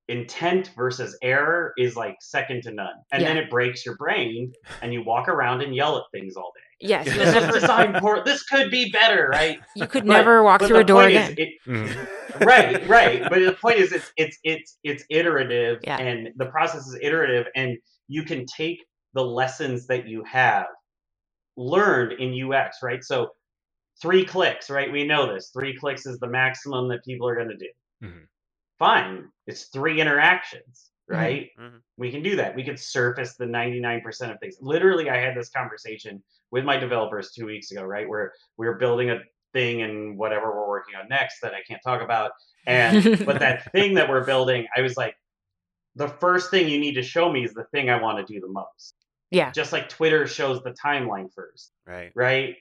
intent versus error is like second to none, and then it breaks your brain, and you walk around and yell at things all day. Yes. This This is is- designed for. This could be better, right? you could But- never walk through a door again. it- Mhm. right, right. But the point is, it's it's it's it's iterative, Yeah. and the process is iterative, and you can take the lessons that you have learned in UX, right? So three clicks, right? We know this. Three clicks is the maximum that people are going to do. Mhm. Fine, it's three interactions, Mhm. right? Mhm. We can do that. We could surface the 99% of things. Literally, I had this conversation with my developers two weeks ago, right? Where we were building a thing and whatever we're working on next that I can't talk about. And but that thing that we're building, I was like, the first thing you need to show me is the thing I want to do the most. Yeah. Just like Twitter shows the timeline first, Right. right?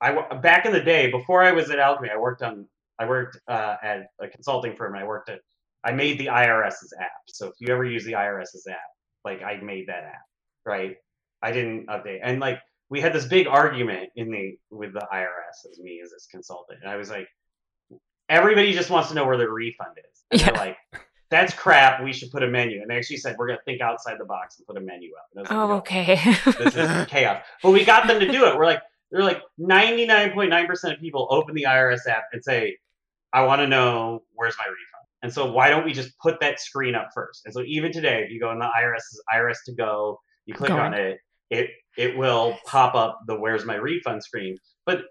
I back in the day before I was at Owlchemy, I worked on I worked uh, at a consulting firm. And I worked at I made the IRS's app. So if you ever use the IRS's app, like I made that app, right? I didn't update, and like we had this big argument in the with the IRS as me as this consultant, and I was like, everybody just wants to know where their refund is. And they're like, that's crap. We should put a menu. And they actually said we're going to think outside the box and put a menu up. Was like, Oh, "No, okay. this is chaos. But we got them to do it. We're like, they're like 99.9% of people open the IRS app and say, I want to know where's my refund. And so why don't we just put that screen up first? And so even today, if you go in the IRS's IRS to go, you click Going. on it, it it will pop up the where's my refund screen. But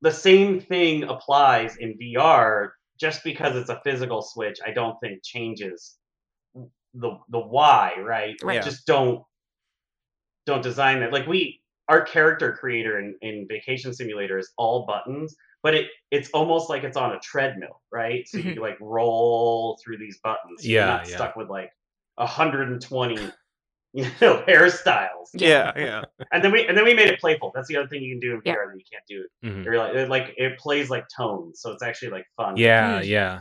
the same thing applies in VR. Just because it's a physical switch, I don't think changes the the why, right? Right. Yeah. Just don't don't design that. Like we our character creator in, in Vacation Simulator is all buttons, but it it's almost like it's on a treadmill, right? So Mhm. you like roll through these buttons. You're Yeah, not yeah. stuck with like 120 you know hairstyles. Yeah. Yeah. And then we and then we made it playful. That's the other thing you can do in Yeah. VR that you can't do. Mhm. You're like it, like it plays like tones, so it's actually like fun. Yeah, Mm. yeah.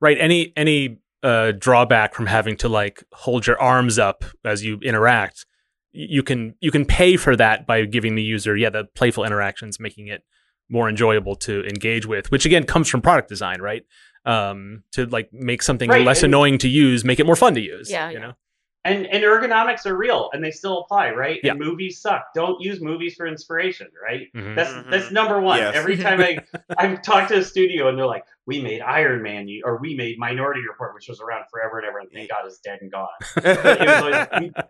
Right. Any any uh, drawback from having to like hold your arms up as you interact, y- you can you can pay for that by giving the user yeah the playful interactions, making it more enjoyable to engage with, which again comes from product design, right? Um, to like make something Right, less and- annoying to use, make it more fun to use. Yeah, you yeah. know. And and ergonomics are real and they still apply, right? Yeah. And movies suck. Don't use movies for inspiration, right? Mhm. That's Mhm. that's number one. Yes. Every time I I've talked to a studio and they're like, "We made Iron Man, or we made Minority Report, which was around forever and ever, and thank God it's dead and gone."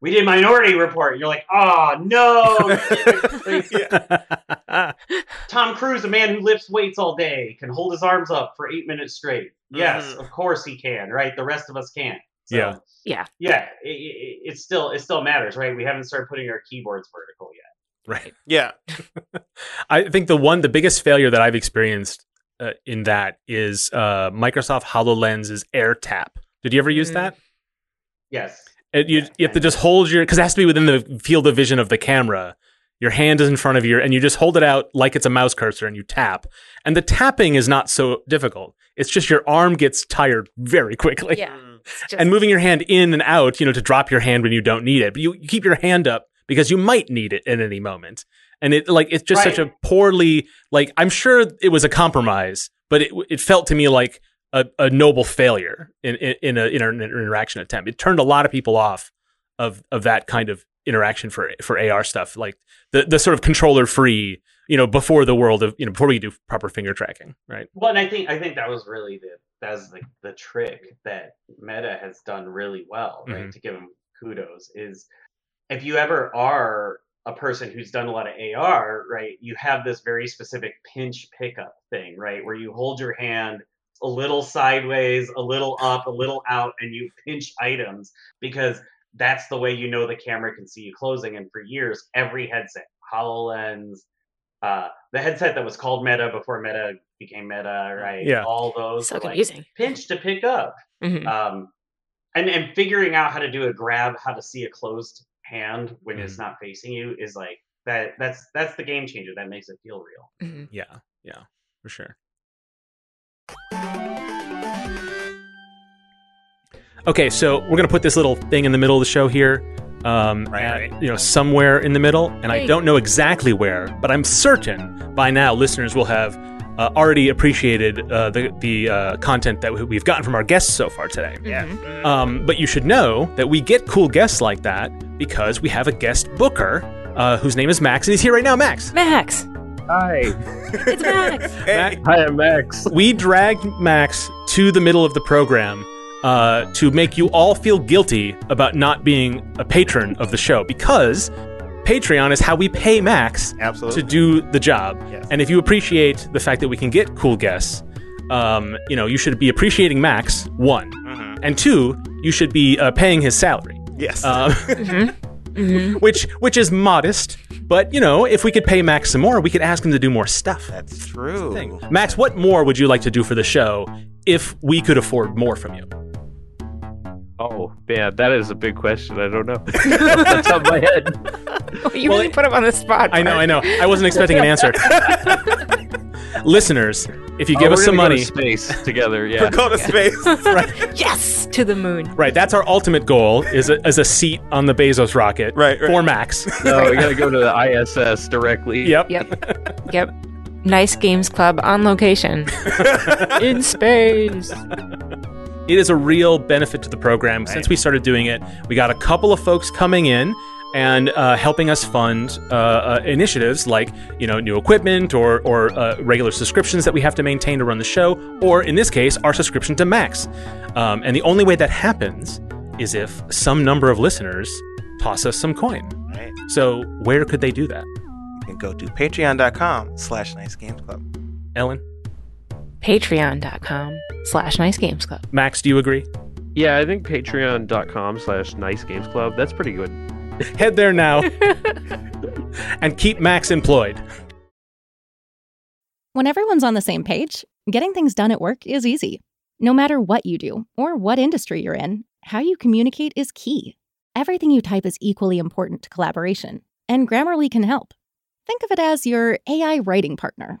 But it was always, we, we did Minority Report. You're like, "Oh no!" Tom Cruise, a man who lifts weights all day, can hold his arms up for eight minutes straight. Yes, Mhm. of course he can. Right? The rest of us can't. So, Yeah. Yeah. yeah, it, it, it still it still matters, right? We haven't started putting our keyboards vertical yet. Right. Yeah. I think the one, the biggest failure that I've experienced uh, in that is uh, Microsoft HoloLens's Air Tap. Did you ever use Mm. that? Yes. And you, Yeah, you have to just hold your because it has to be within the field of vision of the camera. Your hand is in front of you, and you just hold it out like it's a mouse cursor, and you tap. And the tapping is not so difficult. It's just your arm gets tired very quickly. Yeah. Mm. Just- And moving your hand in and out, you know, to drop your hand when you don't need it. But you, you keep your hand up because you might need it at any moment. And it like it's just such a poorly like I'm sure it was a compromise, but it it felt to me like a, a noble failure in in, in, a, in an interaction attempt. It turned a lot of people off of of that kind of interaction for for AR stuff, like the the sort of controller free, you know, before the world of you know before we do proper finger tracking, right? Well, and I think I think that was really the that's the the trick that Meta has done really well, right? Mhm. To give them kudos is if you ever are a person who's done a lot of AR, right? You have this very specific pinch pickup thing, right? Where you hold your hand a little sideways, a little up, a little out, and you pinch items because that's the way you know the camera can see you closing. And for years, every headset, HoloLens, uh, the headset that was called Meta before Meta became Meta, right? Yeah. All those so were, like, confusing. pinch to pick up. Mhm. Um, and and figuring out how to do a grab, how to see a closed hand when it's not facing you is like that. That's that's the game changer. That makes it feel real. Mhm. Yeah, yeah, for sure. Okay, so we're gonna put this little thing in the middle of the show here, um, Right, at, right. you know, somewhere in the middle, and I don't know exactly where, but I'm certain by now listeners will have uh, already appreciated uh, the the uh, content that we- we've gotten from our guests so far today. Yeah. Mhm. Um, but you should know that we get cool guests like that because we have a guest booker uh, whose name is Max, and he's here right now. Max, Max. Hi. It's Max. Hey, Hi, I'm Max. we dragged Max to the middle of the program uh, to make you all feel guilty about not being a patron of the show because Patreon is how we pay Max absolutely. to do the job. Yes. And if you appreciate the fact that we can get cool guests, um, you know, you should be appreciating Max, one. Mhm. And two, you should be uh, paying his salary. Yes. Um, hmm which which is modest, but you know, if we could pay Max some more, we could ask him to do more stuff. That's true. thing. Max, what more would you like to do for the show if we could afford more from you? Oh, man, that is a big question. I don't know. Off the top of my head. you Well, really put him on the spot. I know, I know. I wasn't expecting an answer. Listeners, if you give Oh, us some gonna go money, to space together. For Yeah. go to space. Yes, to the moon. right? That's our ultimate goal is a, is a seat on the Bezos rocket, Right, right. For Max. No, we gotta go to the ISS directly. yep. Yep. Yep. Nice Games Club on location in space. It is a real benefit to the program. Since we started doing it, we got a couple of folks coming in and uh, helping us fund uh, uh, initiatives like you know new equipment or or uh, regular subscriptions that we have to maintain to run the show, or in this case, our subscription to Max. Um, and the only way that happens is if some number of listeners toss us some coin. right. So where could they do that, You can go to patreon.com slash nice games club. Ellen? Patreon.com slash Nice Games Club. Max, do you agree? Yeah, I think patreon.com slash nice games club. That's pretty good. Head there now and keep Max employed. When everyone's on the same page, getting things done at work is easy. No matter what you do or what industry you're in, how you communicate is key. Everything you type is equally important to collaboration, and Grammarly can help. Think of it as your AI writing partner,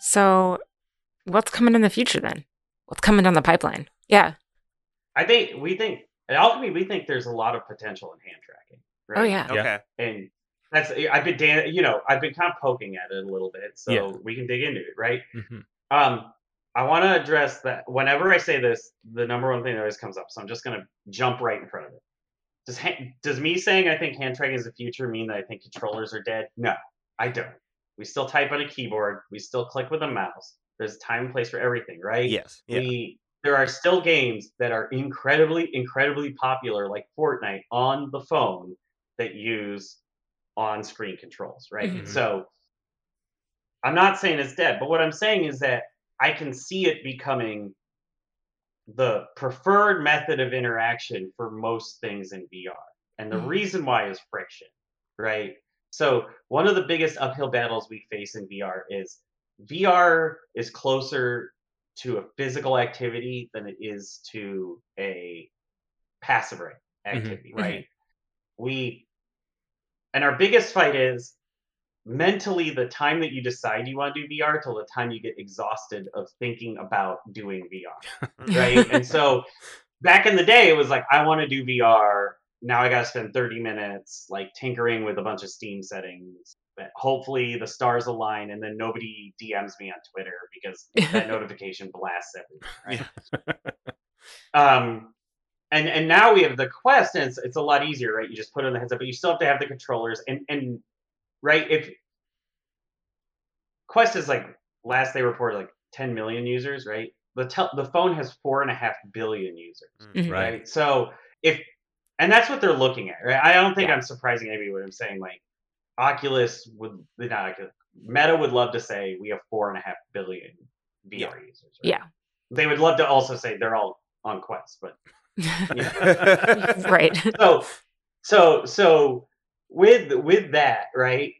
So, what's coming in the future then? What's coming down the pipeline? Yeah. I think we think at Owlchemy we think there's a lot of potential in hand tracking. Right? Oh yeah. Okay. and that's I've been dan- you know I've been kind of poking at it a little bit, so Yeah. we can dig into it, right? Mhm. Um, I want to address that. Whenever I say this, the number one thing that always comes up, so I'm just gonna jump right in front of it. Does ha- does me saying I think hand tracking is the future mean that I think controllers are dead? No, I don't. We still type on a keyboard. We still click with a mouse. There's a time and place for everything, right? Yes. Yeah. we there are still games that are incredibly incredibly popular like fortnite on the phone that use on screen controls right Mhm. so i'm not saying it's dead but what i'm saying is that i can see it becoming the preferred method of interaction for most things in vr and the Mhm. reason why is friction right so one of the biggest uphill battles we face in vr is vr is closer to a physical activity than it is to a passive ra- mm-hmm. activity, mm-hmm. right? We and our biggest fight is mentally the time that you decide you want to do VR till the time you get exhausted of thinking about doing VR, right? and so back in the day, it was like I want to do VR. Now I got to spend 30 minutes like tinkering with a bunch of Steam settings. But hopefully the stars align and then nobody DMs me on Twitter because that notification blasts everything. Right? um, and and now we have the Quest, and it's, it's a lot easier, right? You just put it in the headset, but you still have to have the controllers, and and right if Quest is like last they reported like 10 million users, right? The tel- the phone has four and a half billion users, Mhm. Right. right? So if and that's what they're looking at, right? I don't think Yeah. I'm surprising anybody when I'm saying like Oculus would not Oculus, Meta would love to say we have four and a half billion VR users. Right? Yeah. They would love to also say they're all on Quest, but right. so so so with with that right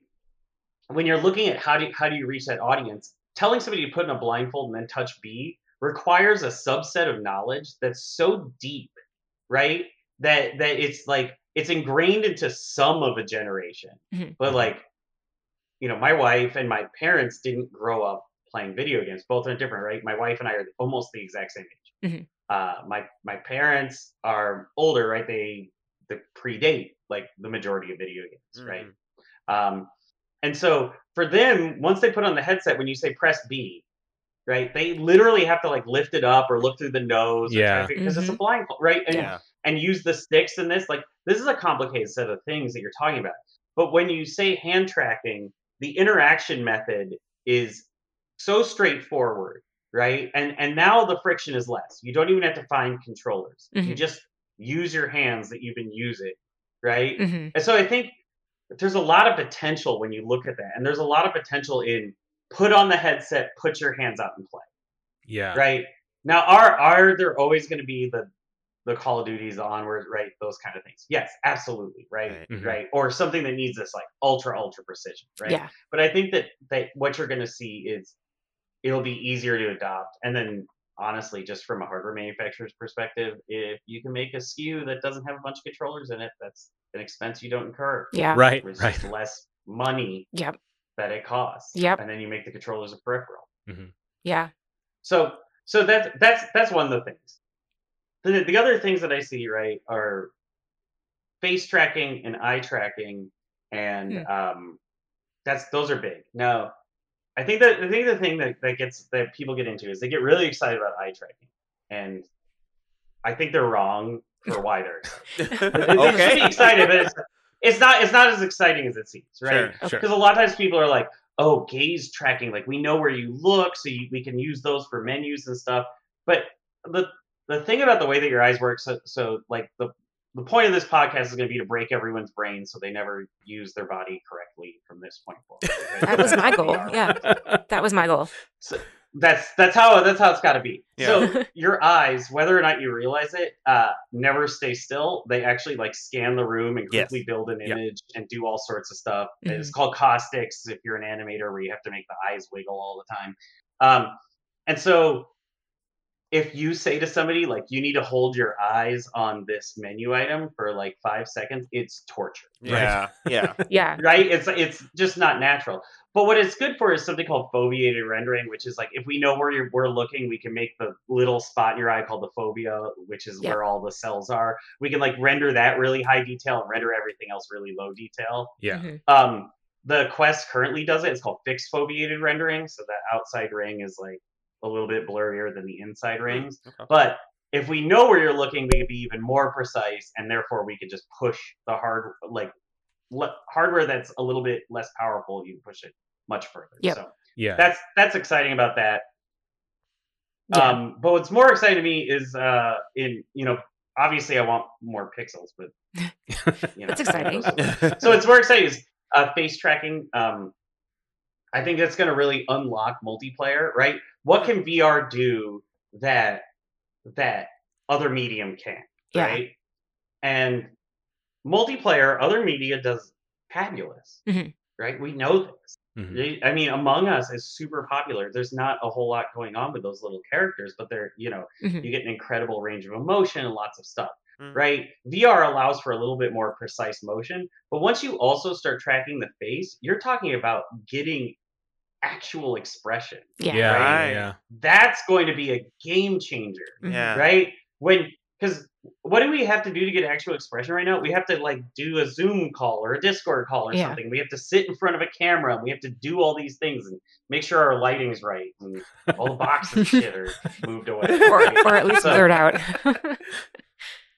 when you're looking at how do you, how do you reach that audience telling somebody to put in a blindfold and then touch b requires a subset of knowledge that's so deep right that that it's like it's ingrained into some of a generation Mhm. but like you know my wife and my parents didn't grow up playing video games both are different right my wife and i are almost the exact same age Mhm. uh my my parents are older right they they predate like the majority of video games right um and so for them once they put on the headset when you say press b right they literally have to like lift it up or look through the nose Yeah. because it's a blindfold right and yeah. And use the sticks in this. Like this is a complicated set of things that you're talking about. But when you say hand tracking, the interaction method is so straightforward, right? And and now the friction is less. You don't even have to find controllers. You Mhm. just use your hands that you've been using, right? hmm And so I think there's a lot of potential when you look at that. And there's a lot of potential in put on the headset, put your hands out and play Yeah. right now are are there always going to be the the call of duties the onward right those kind of things yes absolutely right Right. Mhm. right or something that needs this like ultra ultra precision right Yeah. but i think that that what you're going to see is it'll be easier to adopt and then honestly just from a hardware manufacturer's perspective if you can make a sku that doesn't have a bunch of controllers in it that's an expense you don't incur Yeah. Right. it's Right. less money Yep. that it costs Yep. and then you make the controllers a peripheral Yeah. so so that's that's that's one of the things. The the other things that I see right are face tracking and eye tracking and um that's those are big. Now, I think that I think the thing that, that gets that people get into is they get really excited about eye tracking, and I think they're wrong for why they're excited. They- they should be excited, but it's it's not it's not as exciting as it seems, right? Sure, sure. Because a lot of times people are like, "Oh, gaze tracking, like we know where you look, so you, we can use those for menus and stuff." But the the thing about the way that your eyes work, so so like the the point of this podcast is going to be to break everyone's brain so they never use their body correctly from this point forward. That was my goal. Yeah, that was my goal. So that's that's how that's how it's got to be. Yeah. So your eyes, whether or not you realize it, uh, never stay still. They actually like scan the room and Yes. quickly build an Yep. image and do all sorts of stuff. Mhm. It's called caustics if you're an animator, where you have to make the eyes wiggle all the time. Um, and so if you say to somebody like you need to hold your eyes on this menu item for like five seconds, it's torture Yeah, yeah. Yeah. right? It's it's just not natural. But what it's good for is something called foveated rendering, which is like if we know where you're, we're looking, we can make the little spot in your eye called the fovea, which is Yeah. where all the cells are. We can like render that really high detail and render everything else really low detail. Yeah. Mhm. Um, the Quest currently does it. It's called fixed foveated rendering, so that outside ring is like a little bit blurrier than the inside rings. Okay. But if we know where you're looking, we could be even more precise, and therefore we could just push the hard like le- hardware that's a little bit less powerful. You can push it much further. Yep. So Yeah. that's that's exciting about that. Yeah. Um, but what's more exciting to me is uh, in you know obviously I want more pixels, but you know That's exciting. so it's more exciting is uh, face tracking. Um, I think that's going to really unlock multiplayer, right? What can VR do that that other medium can't, Yeah. right? And multiplayer, other media does fabulous, Mhm. right? We know this. Mhm. They- I mean, Among Us is super popular. There's not a whole lot going on with those little characters, but they're you know Mhm. you get an incredible range of emotion and lots of stuff Mm. right? VR allows for a little bit more precise motion, but once you also start tracking the face, you're talking about getting actual expression. Yeah. Yeah. Right. Yeah. That's going to be a game changer, Mhm. Yeah. right? When because what do we have to do to get actual expression right now? We have to like do a Zoom call or a Discord call or Yeah. something. We have to sit in front of a camera and we have to do all these things and make sure our lighting's right and all the boxes and shit are moved away. Or, or at least So- blurred out.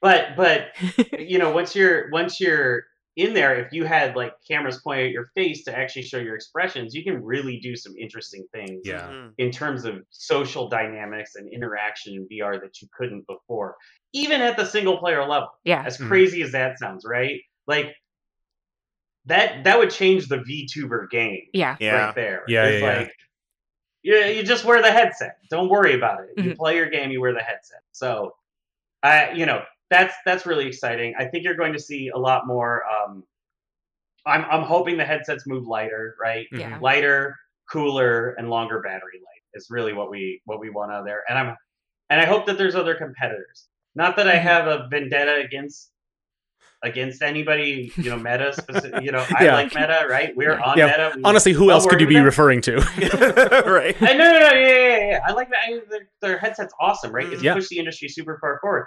But but you know once you're once you're in there if you had like cameras pointed at your face to actually show your expressions you can really do some interesting things Yeah. Mhm. in terms of social dynamics and interaction in vr that you couldn't before even at the single player level yeah. as Mhm. crazy as that sounds right like that that would change the vtuber game Yeah. Yeah. right there Yeah, it's yeah, yeah. like you, you just wear the headset don't worry about it you Mhm. play your game you wear the headset so i you know that's that's really exciting i think you're going to see a lot more um i'm i'm hoping the headsets move lighter right Mm-hmm. Yeah. lighter cooler and longer battery life is really what we what we want out there and i'm and i hope that there's other competitors not that i Mhm. have a vendetta against against anybody you know meta specific, you know i Yeah. like meta right we're on Yeah. meta we, Honestly, who else could you be about referring to? right. I, no, no, no, yeah, yeah, yeah. I like that. I, their, their headset's awesome, right? It's Yeah. pushed the industry super far forward.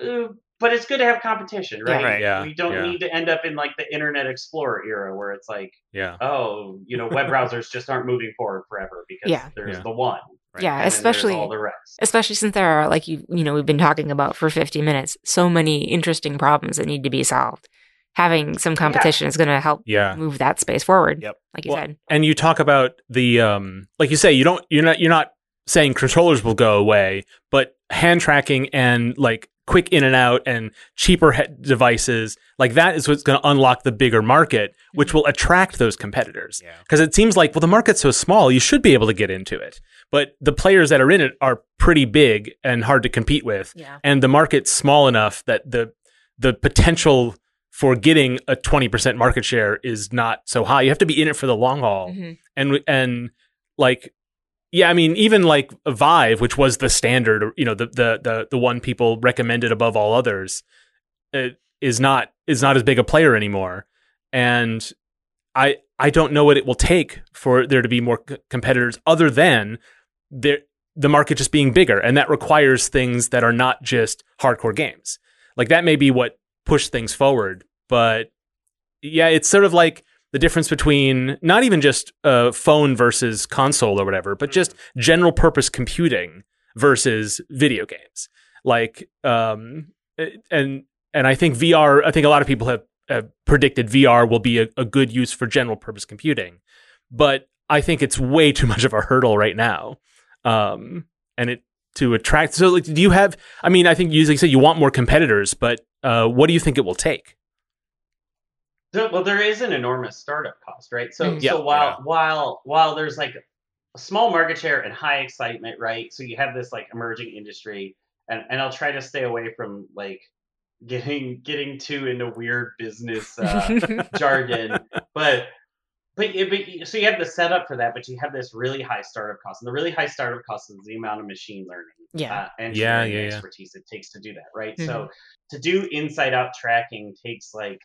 Uh, but it's good to have competition, Yeah. right? Right. Yeah, We don't yeah. need to end up in like the Internet Explorer era where it's like, yeah. oh, you know, web browsers just aren't moving forward forever because Yeah. there's Yeah. the one. Yeah. and Especially all the rest. especially since there are like you you know we've been talking about for 50 minutes so many interesting problems that need to be solved having some competition is going to help Yeah. move that space forward Yep. like you Well, said and you talk about the um like you say you don't you're not you're not saying controllers will go away but hand tracking and like quick in and out and cheaper he- devices like that is what's going to unlock the bigger market which will attract those competitors Yeah. because it seems like well the market's so small you should be able to get into it but the players that are in it are pretty big and hard to compete with yeah and the market's small enough that the the potential for getting a 20% market share is not so high. You have to be in it for the long haul. Mhm. And and like yeah, I mean even like Vive, which was the standard, you know, the the the the one people recommended above all others, uh, is not is not as big a player anymore. And I I don't know what it will take for there to be more c- competitors other than there the market just being bigger and that requires things that are not just hardcore games like that may be what pushed things forward but yeah it's sort of like the difference between not even just uh, phone versus console or whatever, but just general purpose computing versus video games. Like, um, and and I think VR. I think a lot of people have, have predicted VR will be a, a good use for general purpose computing, but I think it's way too much of a hurdle right now. Um, and it to attract. So, like, do you have? I mean, I think you said you want more competitors, but uh, what do you think it will take? So, well, there is an enormous startup cost, right? So, Mm. Yeah. so while Yeah. while while there's like a small market share and high excitement, right? So you have this like emerging industry, and and I'll try to stay away from like getting getting too into weird business uh, jargon, but but, it, but so you have the setup for that, but you have this really high startup cost, and the really high startup cost is the amount of machine learning, Yeah. uh, engineering yeah, yeah. expertise it takes to do that, right? So to do inside out tracking takes like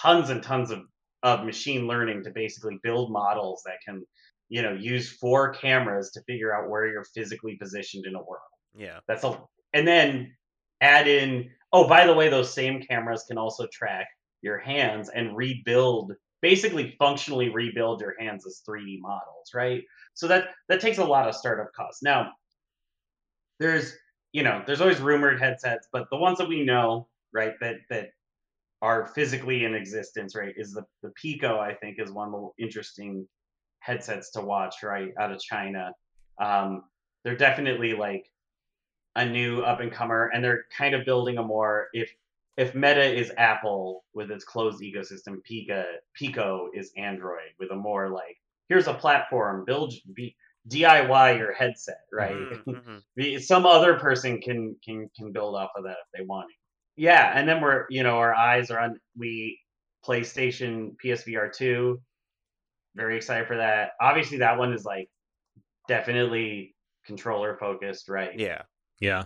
tons and tons of of machine learning to basically build models that can, you know, use four cameras to figure out where you're physically positioned in a world. Yeah. That's a and then add in oh by the way those same cameras can also track your hands and rebuild basically functionally rebuild your hands as 3D models, right? So that that takes a lot of startup costs. Now there's you know, there's always rumored headsets, but the ones that we know, right, that that are physically in existence, right, is the the Pico, I think, is one of the interesting headsets to watch, right, out of China. Um, they're definitely like a new up and comer, and they're kind of building a more if if Meta is Apple with its closed ecosystem, Pico Pico is Android with a more like here's a platform, build be, DIY your headset, right? Mhm, mhm. some other person can can can build off of that if they want to. Yeah, and then we're you know our eyes are on we PlayStation PSVR two. Very excited for that. Obviously, that one is like definitely controller focused, right? Yeah. Yeah.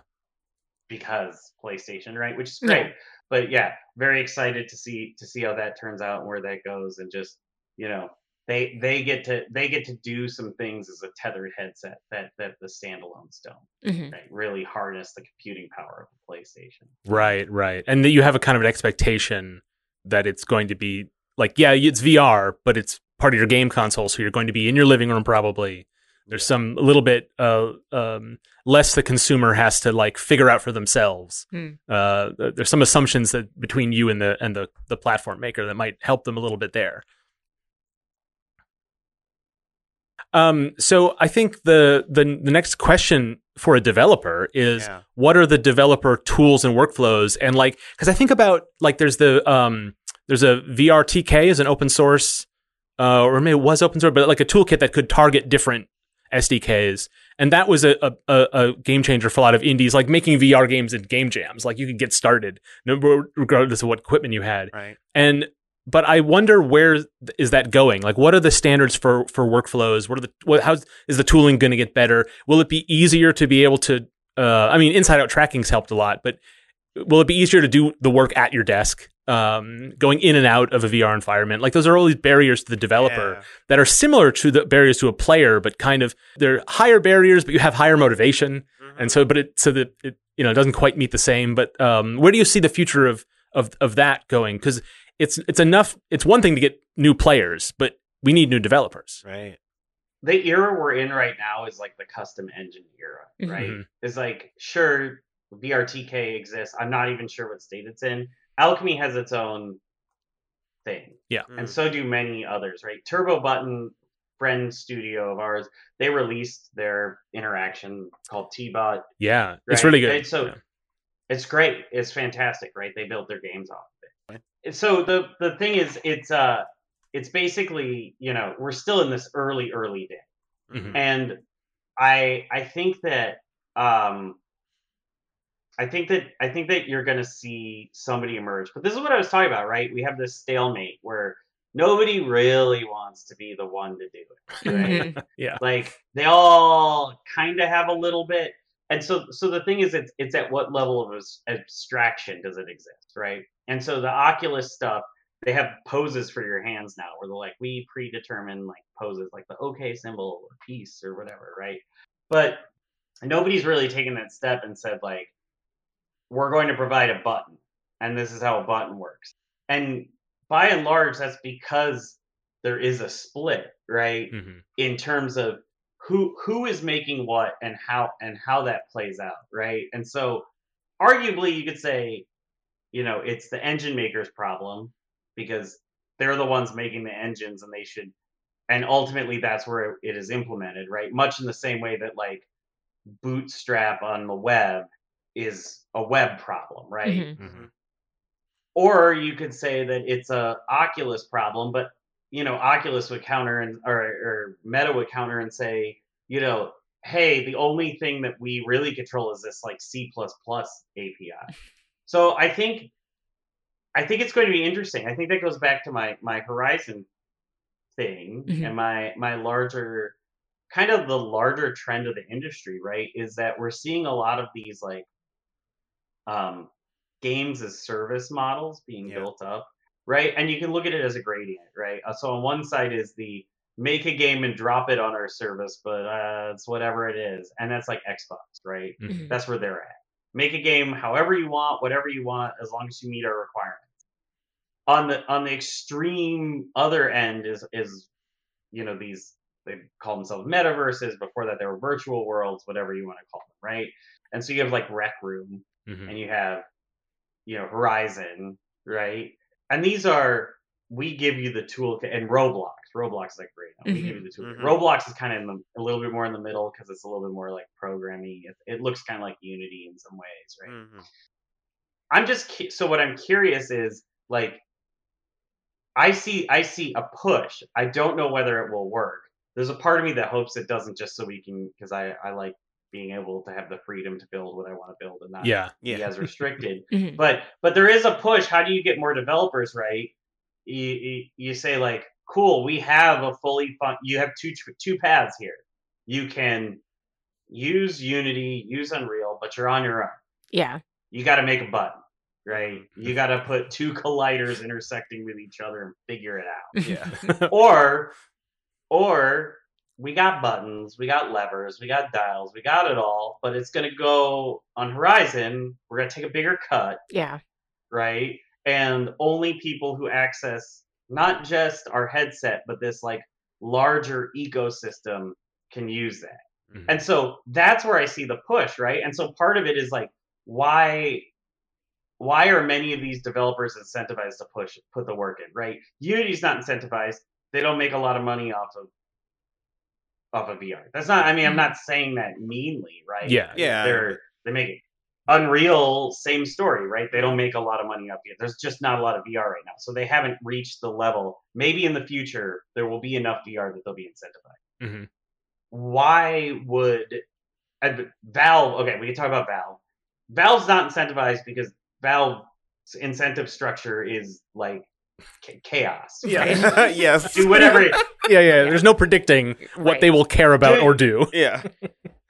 Because PlayStation, right? Which is Yeah. great. But yeah, very excited to see to see how that turns out and where that goes, and just you know they they get to they get to do some things as a tethered headset that that the standalones don't Mhm. right? Really harness the computing power of the PlayStation. Right, right. And that you have a kind of an expectation that it's going to be like, yeah, it's VR, but it's part of your game console, so you're going to be in your living room probably. There's some a little bit uh, um, less the consumer has to like figure out for themselves. Hmm. Uh, there's some assumptions that between you and the and the the platform maker that might help them a little bit there. Um, so I think the the the next question for a developer is Yeah. what are the developer tools and workflows and like because I think about like there's the um there's a VRTK is an open source uh, or maybe it was open source but like a toolkit that could target different SDKs and that was a, a, a game changer for a lot of indies like making VR games and game jams like you could get started no regardless of what equipment you had Right. and but I wonder where is that going? Like, what are the standards for for workflows? What are the what, how is the tooling going to get better? Will it be easier to be able to? Uh, I mean, inside out tracking's helped a lot, but will it be easier to do the work at your desk, um, going in and out of a VR environment? Like, those are all these barriers to the developer Yeah. that are similar to the barriers to a player, but kind of they're higher barriers, but you have higher motivation, Mhm. and so but it so that it you know it doesn't quite meet the same. But um, where do you see the future of of of that going? Because it's it's enough. It's one thing to get new players, but we need new developers. Right. The era we're in right now is like the custom engine era, Mhm. right? It's like sure VRTK exists. I'm not even sure what state it's in. Owlchemy has its own thing, Mm. and so do many others, right? Turbo Button, friend studio of ours, they released their interaction called T-Bot Yeah, it's really good. And so Yeah. it's great. It's fantastic, right? They built their games off of it. And So the the thing is, it's uh, it's basically you know we're still in this early early day, Mhm. and I I think that um, I think that I think that you're going to see somebody emerge. But this is what I was talking about, right? We have this stalemate where nobody really wants to be the one to do it. Right? Mhm. yeah, like they all kind of have a little bit and so so the thing is it's it's at what level of abstraction does it exist right and so the oculus stuff they have poses for your hands now where they're like we predetermine like poses like the okay symbol or peace or whatever right but nobody's really taken that step and said like we're going to provide a button and this is how a button works and by and large that's because there is a split, right? Mhm. in terms of who who is making what and how and how that plays out, right? And so arguably you could say, you know, it's the engine maker's problem because they're the ones making the engines and they should and ultimately that's where it is implemented, right? Much in the same way that like bootstrap on the web is a web problem, right? Mhm. Mhm. or you could say that it's a Oculus problem, but you know, Oculus would counter and or, or Meta would counter and say, you know, hey, the only thing that we really control is this like C plus API. So I think I think it's going to be interesting. I think that goes back to my my Horizon thing Mhm. and my my larger kind of the larger trend of the industry, right? Is that we're seeing a lot of these like um games as service models being Yeah. built up, right? And you can look at it as a gradient, right? Uh, So on one side is the make a game and drop it on our service, but uh, it's whatever it is, and that's like Xbox, right? Mhm. That's where they're at. Make a game however you want, whatever you want, as long as you meet our requirements. On the on the extreme other end is is you know these they call themselves metaverses. Before that, they were virtual worlds, whatever you want to call them, right? And so you have like Rec Room, Mhm. and you have you know Horizon, right? And these are we give you the toolkit and Roblox. Roblox is like great. We give you the toolkit. Mhm. Roblox is kind of in the, a little bit more in the middle because it's a little bit more like programming. It, it looks kind of like Unity in some ways, right? Mhm. I'm just so what I'm curious is like I see I see a push. I don't know whether it will work. There's a part of me that hopes it doesn't just so we can because I I like being able to have the freedom to build what I want to build and not Yeah. be Yeah. as restricted. Mhm. but but there is a push. How do you get more developers, right? You, you, you say like, cool, we have a fully fun. You have two two paths here. You can use Unity, use Unreal, but you're on your own. Yeah. You got to make a button, right? You got to put two colliders intersecting with each other and figure it out. Yeah. or or we got buttons, we got levers, we got dials, we got it all, but it's going to go on Horizon. We're going to take a bigger cut Yeah. right? And only people who access not just our headset, but this like larger ecosystem can use that. Mhm. And so that's where I see the push, right? And so part of it is like, why why are many of these developers incentivized to push put the work in, right? Unity's not incentivized. They don't make a lot of money off of off of VR. That's not I mean, I'm not saying that meanly, right? Yeah. Yeah. they're they make it. Unreal, same story, right? They don't make a lot of money up it. There's just not a lot of VR right now, so they haven't reached the level. Maybe in the future there will be enough VR that they'll be incentivized. Mhm. Why would and Valve? Okay, we can talk about Valve. Valve's not incentivized because Valve's incentive structure is like cha- chaos. Yeah. Right. yes. Do whatever. yeah, yeah. There's no predicting what Right. they will care about Dude. or do. Yeah.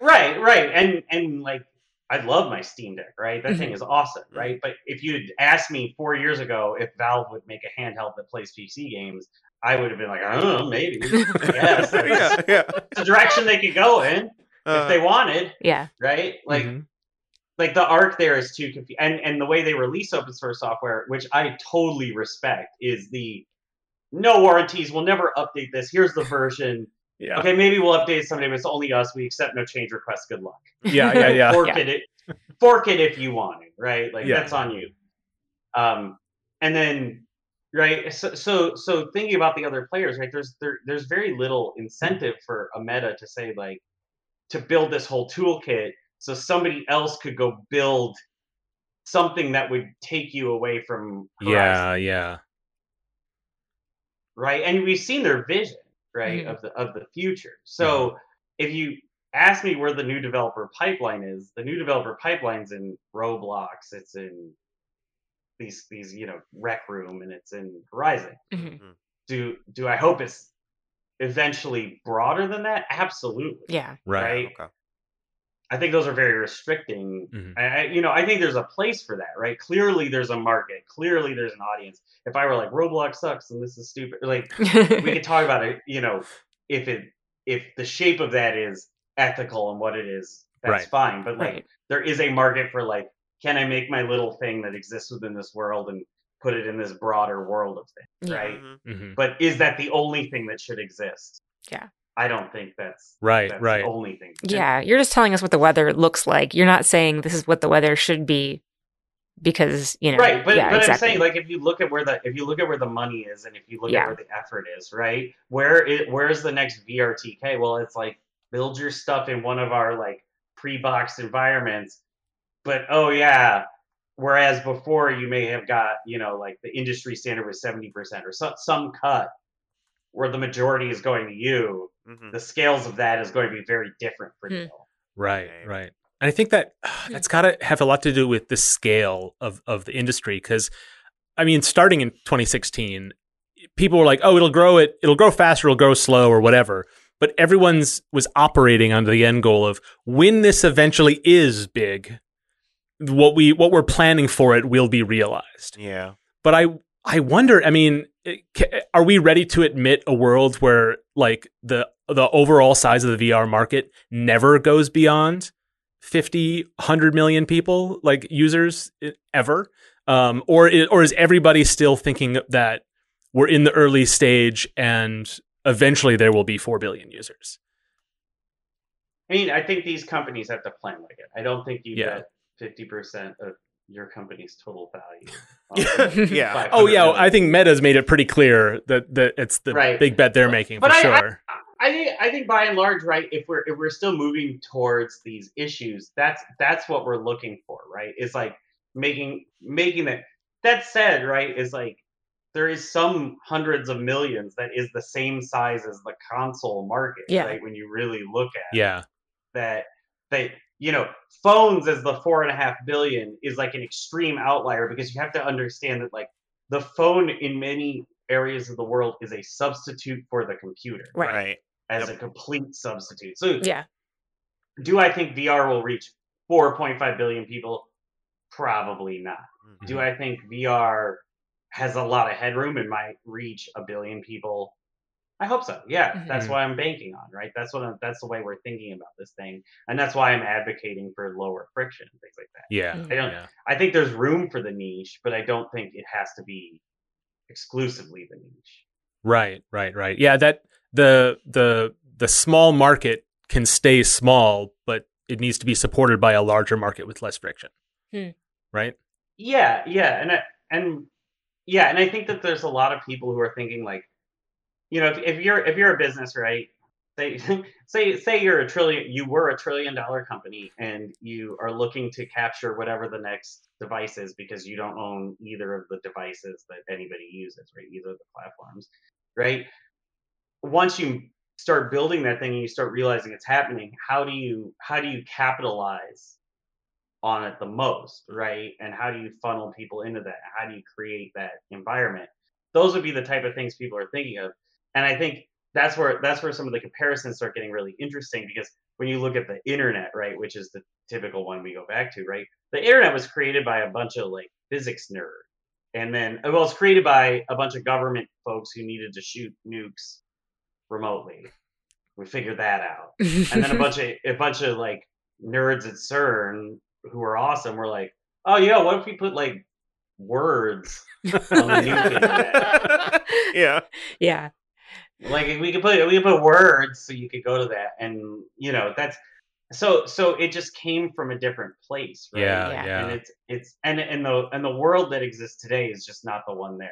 Right, right. And and like I love my Steam Deck, right? That Mm-hmm. thing is awesome, right? But if you'd asked me four years ago if Valve would make a handheld that plays PC games, I would have been like, I don't know, maybe. yes, that's yeah. Yeah. the direction they could go in Uh, if they wanted, Yeah. right? Like Mhm. Like the arc there is too confusing and, and the way they release open source software, which I totally respect, is the no warranties, we'll never update this. Here's the version. yeah. Okay, maybe we'll update it someday, but it's only us. We accept no change requests. Good luck. yeah, yeah, yeah. fork Yeah. it, fork it if you want it, right? Like Yeah. that's on you. Um, and then right, so so so thinking about the other players, right? There's there there's very little incentive for a meta to say like to build this whole toolkit so somebody else could go build something that would take you away from Horizon, Yeah, yeah. right? And we've seen their vision, right, Mhm. of the of the future. So if you ask me where the new developer pipeline is, the new developer pipeline's in Roblox, it's in these these you know Rec Room, and it's in Horizon. Mhm. Do do I hope it's eventually broader than that? Absolutely. Yeah. Right. Right. Okay. I think those are very restricting. Mhm. I, I- you know, I think there's a place for that, right? Clearly, there's a market. Clearly, there's an audience. If I were like Roblox sucks and this is stupid, like we could talk about it. You know, if it if the shape of that is ethical and what it is, that's Right. fine. But like, Right. there is a market for like, can I make my little thing that exists within this world and put it in this broader world of things, Yeah. right? Mhm. Mhm. But is that the only thing that should exist? Yeah. I don't think that's Right, that's right. the only thing. Yeah, you're just telling us what the weather looks like. You're not saying this is what the weather should be because, you know. right but, yeah, but exactly. i'm saying like if you look at where the if you look at where the money is and if you look Yeah. at where the effort is right where it where's the next vrtk well it's like build your stuff in one of our like pre-boxed environments but oh yeah whereas before you may have got you know like the industry standard was 70% or some, some cut where the majority is going to you Mhm. the scales of that is going to be very different for Hmm. you Right, Right. right. And I think that that's got to have a lot to do with the scale of of the industry because I mean starting in 2016 people were like, "Oh, it'll grow it it'll grow faster, it'll grow slow or whatever." But everyone's was operating under the end goal of when this eventually is big, what we what we're planning for it will be realized. Yeah. But I I wonder, I mean, are we ready to admit a world where like the the overall size of the VR market never goes beyond 50 100 million people like users ever um or i- or is everybody still thinking that we're in the early stage and eventually there will be 4 billion users I mean, I think these companies have to plan like it. I don't think you Yeah. bet fifty percent of your company's total value. Yeah. oh yeah million. i think meta's made it pretty clear that that it's the Right. big bet they're making But for I- sure I think I think by and large, right, if we're if we're still moving towards these issues, that's that's what we're looking for, right? Is like making making that. That said, right, is like there is some hundreds of millions that is the same size as the console market, Yeah. right? When you really look at yeah that that you know phones as the four and a half billion is like an extreme outlier because you have to understand that like the phone in many areas of the world is a substitute for the computer Right. Right. As a complete substitute. So Yeah. do i think vr will reach 4.5 billion people? Probably not. Mm-hmm. do i think vr has a lot of headroom and might reach a billion people? I hope so. Yeah Mhm. that's what i'm banking on right? That's what I'm, that's the way we're thinking about this thing and that's why i'm advocating for lower friction things like that. Yeah Mm. I don't- yeah. I think there's room for the niche but i don't think it has to be exclusively the niche. Right, right, right. Yeah, that the the the small market can stay small, but it needs to be supported by a larger market with less friction. Hmm. Right? Yeah, yeah, and I, and yeah, and I think that there's a lot of people who are thinking like, you know, if, if you're if you're a business, right? Say say say you're a trillion, you were a trillion dollar company, and you are looking to capture whatever the next device is because you don't own either of the devices that anybody uses, right? Either of the platforms, right? Once you start building that thing and you start realizing it's happening, how do you how do you capitalize on it the most, right? And how do you funnel people into that? How do you create that environment? Those would be the type of things people are thinking of. And I think that's where that's where some of the comparisons start getting really interesting because when you look at the internet, right, which is the typical one we go back to, right? The internet was created by a bunch of like physics nerds. And then well, it's created by a bunch of government folks who needed to shoot nukes remotely. We figured that out and then a bunch of a bunch of like nerds at CERN who are awesome were like, oh yeah, what if we put like words on the nuke internet? yeah. yeah. Like we could put we could put words so you could go to that, and you know that's so so it just came from a different place, right? Yeah, Yeah. yeah. and it's it's and and the and the world that exists today is just not the one there.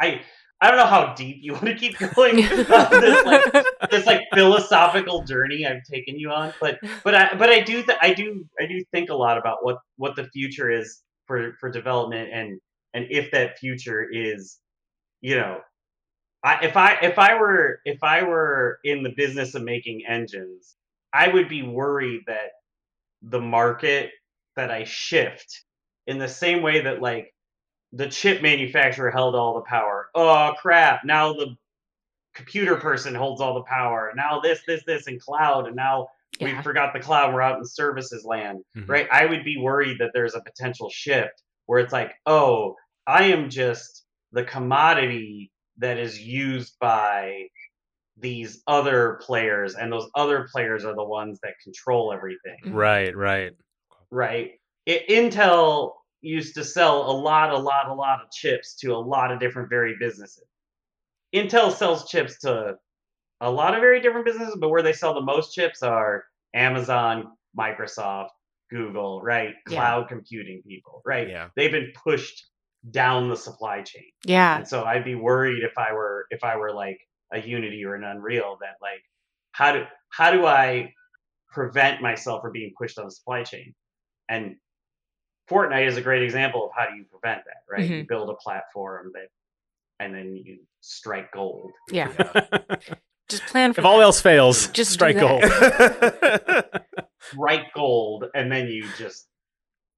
I I don't know how deep you want to keep going on this like this like philosophical journey I've taken you on, but but I but I do th- I do I do think a lot about what what the future is for for development and and if that future is you know I if I if I were if I were in the business of making engines I would be worried that the market that I shift in the same way that like the chip manufacturer held all the power. Oh crap! Now the computer person holds all the power. Now this, this, this, and cloud, and now Yeah. we forgot the cloud. We're out in services land, Mhm. right? I would be worried that there's a potential shift where it's like, oh, I am just the commodity that is used by these other players, and those other players are the ones that control everything Right, right. right? I Intel used to sell a lot, a lot, a lot of chips to a lot of different varied businesses. Intel sells chips to a lot of very different businesses, but where they sell the most chips are Amazon, Microsoft, Google, right? Yeah. Cloud computing people, right? Yeah. They've been pushed down the supply chain. Yeah. And so I'd be worried if I were if I were like a Unity or an Unreal that like how do how do I prevent myself from being pushed on the supply chain? And Fortnite is a great example of how do you prevent that, right? You mm-hmm. build a platform that and then you strike gold. Yeah. Just plan for if all else fails, Just strike gold. Strike gold and then you just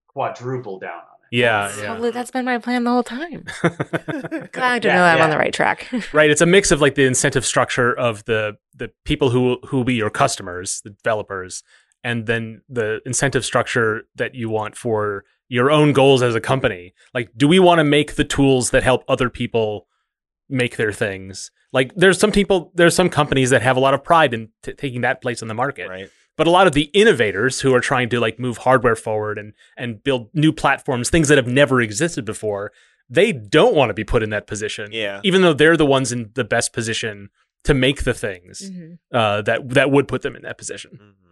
quadruple down on it. Yeah, Totally, that's been my plan the whole time. yeah. Glad to Yeah, know I'm yeah. on the right track. right. It's a mix of like the incentive structure of the the people who who will be your customers, the developers, and then the incentive structure that you want for your own goals as a company. Like, do we want to make the tools that help other people make their things? Like, there's some people, there's some companies that have a lot of pride in t- taking that place in the market. right. but a lot of the innovators who are trying to like move hardware forward and and build new platforms things that have never existed before they don't want to be put in that position Yeah. even though they're the ones in the best position to make the things Mhm. uh, that that would put them in that position Mhm.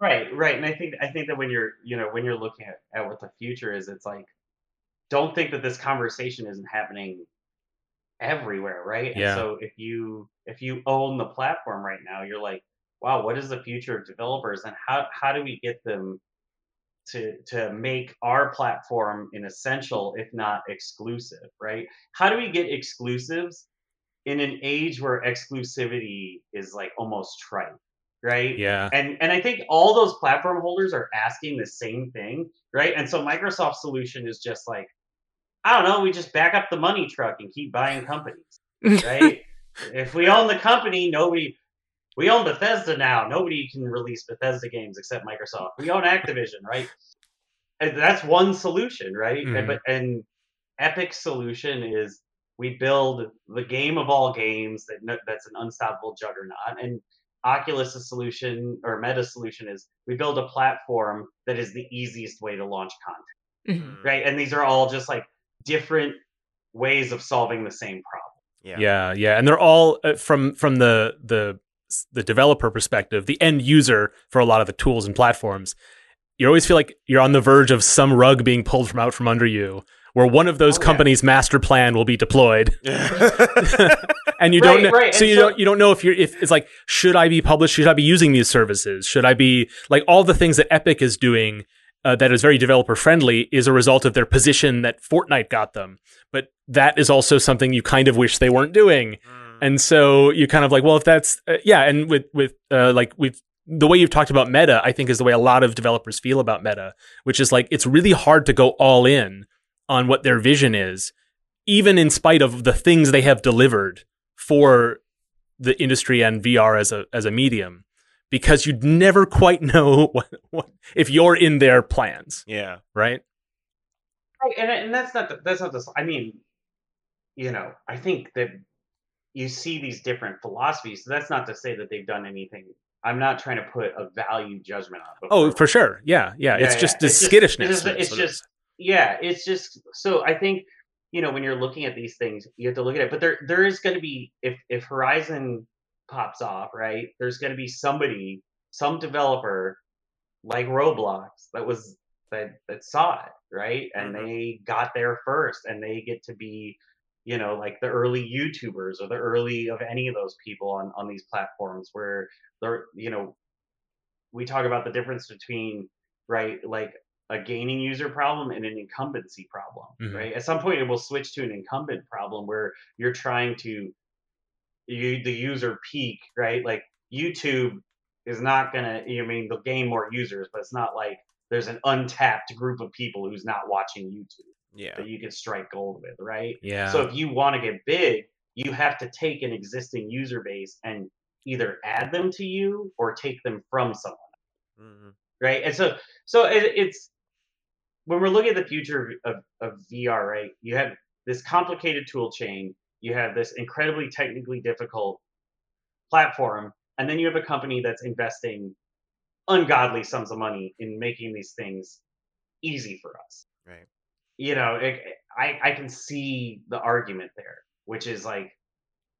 Right, right. And I think I think that when you're you know when you're looking at, at what the future is, it's like don't think that this conversation isn't happening everywhere, right? Yeah. And so if you if you own the platform right now, you're like, wow, what is the future of developers and how how do we get them to to make our platform an essential, if not exclusive, right? How do we get exclusives in an age where exclusivity is like almost trite, right? yeah and and I think all those platform holders are asking the same thing, right? And so Microsoft's solution is just like, I don't know, we just back up the money truck and keep buying companies, right? if we own the company, nobody. We own Bethesda now. Nobody can release Bethesda games except Microsoft. We own Activision, right? And that's one solution, right? Mhm. And, but and Epic's solution is we build the game of all games that that's an unstoppable juggernaut, and Oculus's solution or Meta's solution is we build a platform that is the easiest way to launch content, Mhm. right? And these are all just like different ways of solving the same problem. Yeah. yeah yeah and they're all uh, from from the the the developer perspective the end user for a lot of the tools and platforms you always feel like you're on the verge of some rug being pulled from out from under you where one of those Oh, yeah. companies master plan will be deployed Yeah. and you Right, don't know, right, so and you so- don't you don't know if you're if it's like should I be published should I be using these services should I be like all the things that Epic is doing uh, that is very developer friendly is a result of their position that Fortnite got them but that is also something you kind of wish they weren't doing Mm. and so you kind of like well if that's uh, yeah and with with uh, like with the way you've talked about meta i think is the way a lot of developers feel about meta which is like it's really hard to go all in on what their vision is even in spite of the things they have delivered for the industry and VR as a as a medium because you'd never quite know what, what if you're in their plans, yeah. right? Right, and and that's not the, that's not the. I mean, you know, I think that you see these different philosophies. So that's not to say that they've done anything. I'm not trying to put a value judgment on. it Oh, for sure. Yeah, yeah. Yeah, it's yeah. just the It's just- skittishness. It's just, it's just yeah, it's just so I think you know when you're looking at these things, you have to look at it. But there there is going to be if if Horizon pops off, right? There's going to be somebody, some developer like Roblox that was that that saw it, right? And Mhm. they got there first, and they get to be you know like the early YouTubers or the early of any of those people on on these platforms where they're you know we talk about the difference between right like a gaining user problem and an incumbency problem Mhm. right at some point it will switch to an incumbent problem where you're trying to you the user peak right like youtube is not gonna i mean they'll gain more users but it's not like there's an untapped group of people who's not watching youtube Yeah. that you can strike gold with right Yeah. so if you want to get big, you have to take an existing user base and either add them to you or take them from someone, Mhm. right? And so, so it, it's when we're looking at the future of, of, VR, right? You have this complicated tool chain, you have this incredibly technically difficult platform, and then you have a company that's investing ungodly sums of money in making these things easy for us Right. you know, it, I I can see the argument there, which is like,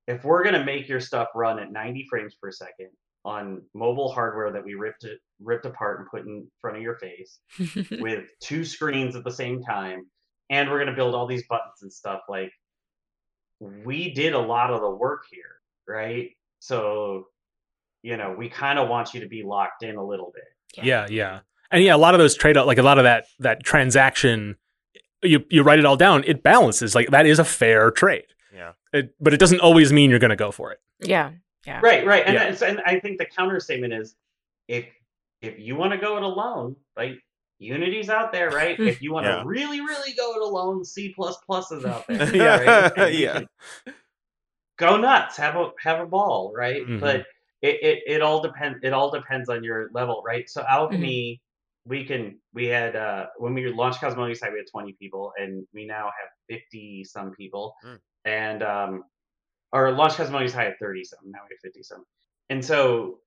if we're gonna make your stuff run at 90 frames per second on mobile hardware that we ripped it ripped apart and put in front of your face with two screens at the same time, and we're gonna build all these buttons and stuff, like we did a lot of the work here, right? So, you know, we kind of want you to be locked in a little bit. Yeah, yeah. And yeah, a lot of those trade out, like a lot of that that transaction you you write it all down, it balances. Like that is a fair trade. Yeah. It, but it doesn't always mean you're going to go for it. yeah. Yeah. Right, right. And, Yeah. that's- and I think the counter statement is if if you want to go it alone, like Unity's out there, right? If you want to Yeah. really, really go it alone, C plus plus is out there. Yeah, right? Yeah. Go nuts, have a have a ball, right? Mhm. But it, it it all depends it all depends on your level, right? So Owlchemy, we can we had uh when we launched Cosmonious High, we had 20 people, and we now have 50 some people. Mm. And um or launch Cosmonious High at 30 some, now we have 50 some. And so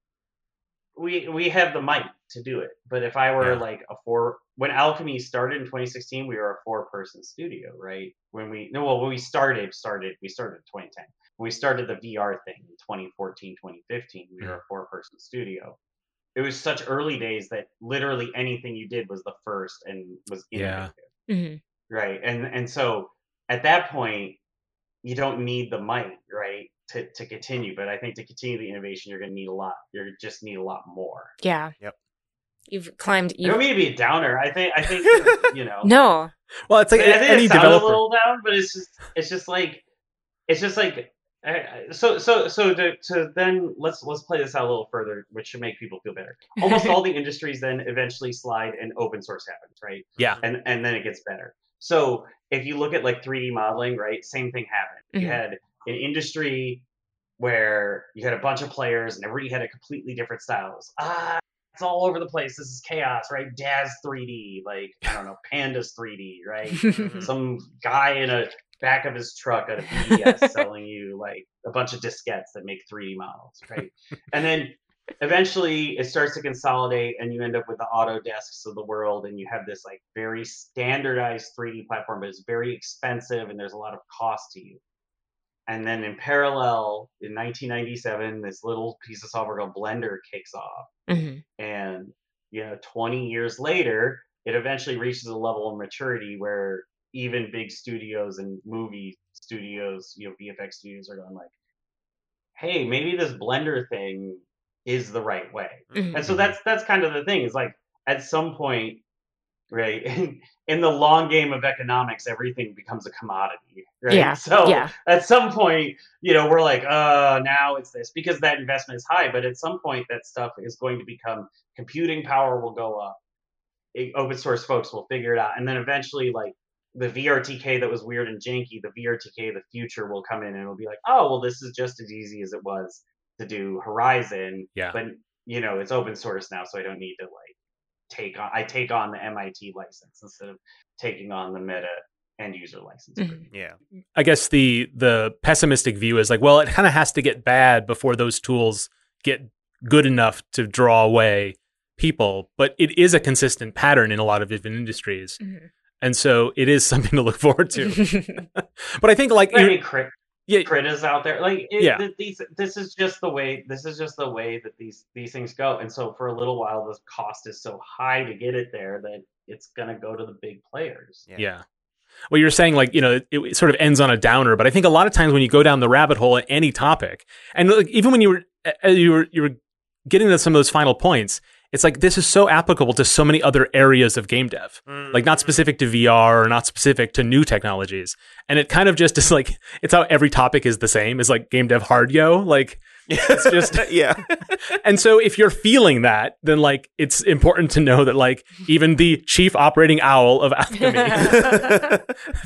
we we have the might to do it. But if I were Yeah. like a four when Owlchemy started in 2016, we were a four person studio, right? When we no well when we started started we started in 2010. When we started the VR thing in 2014, 2015, we were a four person studio. It was such early days that literally anything you did was the first and was Yeah. innovative. hmm Right. And and so at that point, you don't need the might, right? To, to continue, but I think to continue the innovation, you're going to need a lot. You're just need a lot more. Yeah. Yep. You've climbed. You've, don't mean to be a downer. I think I think you know. no. Well, it's like I think any it developer. a little down, but it's just it's just like it's just like I- I- so so so to, to then let's let's play this out a little further, which should make people feel better. Almost all the industries then eventually slide and open source happens, right? Yeah. and and then it gets better. So if you look at like 3D modeling, right, same thing happened. You Mhm. had an industry where you had a bunch of players and everybody had a completely different styles. Ah, it's all over the place. This is chaos, right? Daz 3D, like I don't know, Pandas 3D, right? Some guy in a back of his truck at a PDS selling you like a bunch of diskettes that make 3D models, right? and then eventually it starts to consolidate and you end up with the Autodesks of the world and you have this like very standardized 3D platform, but it's very expensive and there's a lot of cost to you. And then in parallel, in 1997, this little piece of software called Blender kicks off. Hmm and you know 20 years later it eventually reaches a level of maturity where even big studios and movie studios you know vfx studios are going like hey maybe this blender thing is the right way. Mhm. and so that's that's kind of the thing. Is like at some point right in, in the long game of economics everything becomes a commodity right Yeah, so yeah. at some point you know we're like uh now it's this because that investment is high but at some point that stuff is going to become computing power will go up it- open source folks will figure it out and then eventually like the vrtk that was weird and janky the vrtk of the future will come in and it'll be like oh well this is just as easy as it was to do horizon Yeah. but you know it's open source now so i don't need to like take on i take on the mit license instead of taking on the meta end user license Mhm. Yeah. I guess the the pessimistic view is like, well, it kind of has to get bad before those tools get good enough to draw away people. But it is a consistent pattern in a lot of different industries, Mhm. and so it is something to look forward to. but I think like I you're- mean, crit, yeah, crit is out there. Like, it, Yeah. th- these, this is just the way. This is just the way that these these things go. And so, for a little while, the cost is so high to get it there that it's gonna go to the big players. Yeah. Yeah. Well, you're saying like you know it, it sort of ends on a downer, but I think a lot of times when you go down the rabbit hole at any topic, and like, even when you were uh, you were you were getting to some of those final points, it's like this is so applicable to so many other areas of game dev, like not mm-hmm. specific to VR or not specific to new technologies, and it kind of just is like it's how every topic is the same. Is like game dev hard yo, like It's just- yeah. and so if you're feeling that, then like it's important to know that like even the chief operating owl of Owlchemy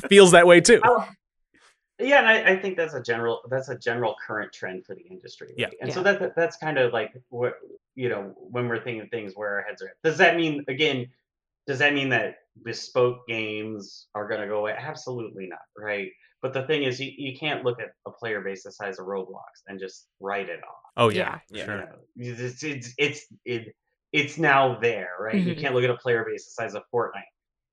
feels that way too. Oh, Yeah, and I, I think that's a general that's a general current trend for the industry. Yeah. right? And so that, that that's kind of like what you know when we're thinking things where our heads are. Does that mean again? Does that mean that bespoke games are going to go away? Absolutely not, right? But the thing is, you, you can't look at a player base the size of Roblox and just write it off. Oh yeah, Yeah. You sure. know, it's it's it's it, it's now there, right? You Mhm. can't look at a player base the size of Fortnite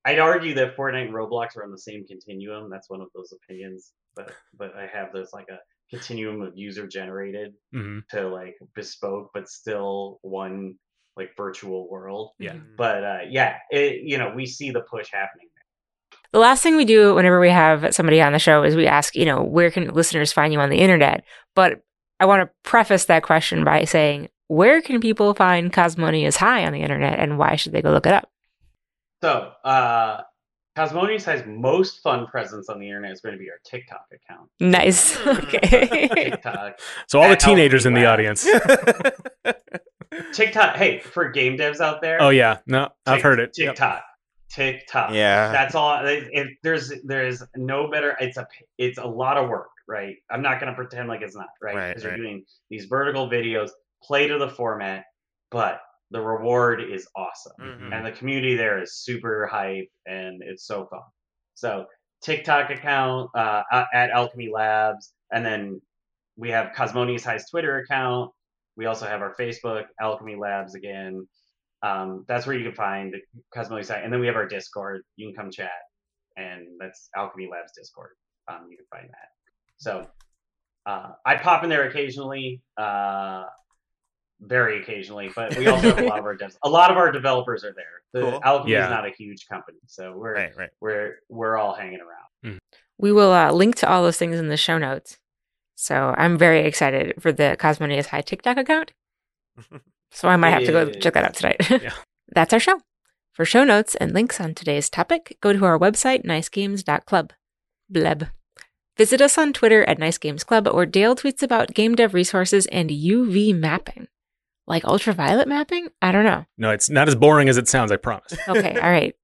I'd argue that Fortnite and Roblox are on the same continuum. That's one of those opinions, but but I have those like a continuum of user generated hmm to like bespoke, but still one like virtual world. Yeah. But uh, yeah, it, you know, we see the push happening. The last thing we do whenever we have somebody on the show is we ask, you know, where can listeners find you on the internet? But I want to preface that question by saying, where can people find Cosmonious High on the internet and why should they go look it up? So, uh, Cosmonious has most fun presence on the internet is going to be our TikTok account. Nice. Okay. TikTok. So all the teenagers in the Owlchemy audience. TikTok. Hey, for game devs out there. Oh yeah, no, I've Tik- heard it. Yep. TikTok. TikTok. Yeah. That's all. If if there's there's no better. It's a it's a lot of work, right? I'm not gonna pretend like it's not, right? Right, Because you're doing these vertical videos, play to the format, but the reward is awesome, Mhm. and the community there is super hype, and it's so fun. So TikTok account uh, at Owlchemy Labs, and then we have Cosmonious High's Twitter account. We also have our Facebook, Owlchemy Labs again. Um, that's where you can find Cosmonious High, and then we have our Discord. You can come chat, and that's Owlchemy Labs Discord. Um, you can find that. So uh, I pop in there occasionally, uh, very occasionally, but we also have a lot of our devs. A lot of our developers are there. The Cool. Owlchemy Yeah. is not a huge company, so we're Right, right. we're we're all hanging around. We will uh, link to all those things in the show notes. So I'm very excited for the Cosmonious High TikTok account. So I might have to go check that out tonight. Yeah. That's our show. For show notes and links on today's topic, go to our website, nicegames.club. Bleb. Visit us on Twitter at Nice Games Club, where Dale tweets about game dev resources and UV mapping. Like ultraviolet mapping? I don't know. No, it's not as boring as it sounds. I promise. Okay, all right.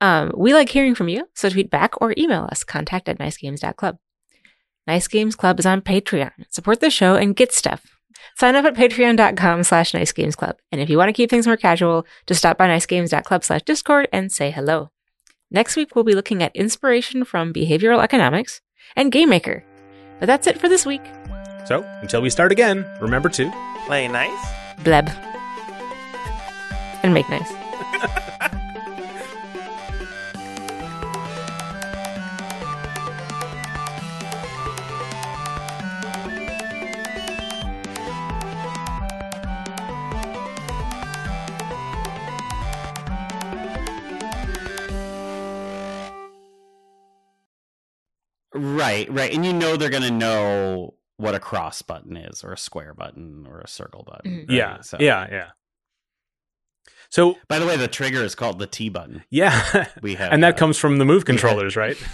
Um, we like hearing from you, so tweet back or email us, contact at nicegames.club. Nice Games Club is on Patreon. Support the show and get stuff. Sign up at patreon.com slash nicegamesclub. And if you want to keep things more casual, just stop by nicegames.club slash discord and say hello. Next week, we'll be looking at inspiration from behavioral economics and Game Maker. But that's it for this week. So until we start again, remember to Play nice. Bleb. And make nice. Right, right. And you know they're going to know what a cross button is or a square button or a circle button. Mhm. right? yeah, So- yeah, yeah. So By the way, the trigger is called the T button. yeah, We have and that uh, comes from the move we had- controllers, right?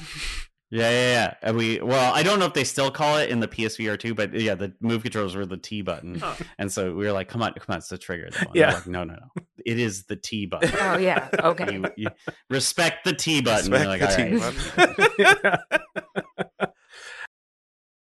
Yeah, yeah, yeah. And we well, I don't know if they still call it in the PSVR two, but yeah, the move controllers were the T button, Huh. and so we were like, "Come on, come on, it's the trigger." That one. Yeah. Like, no, no, no. It is the T button. Oh, yeah. Okay. you, you respect the T button. Respect like, the T right." button.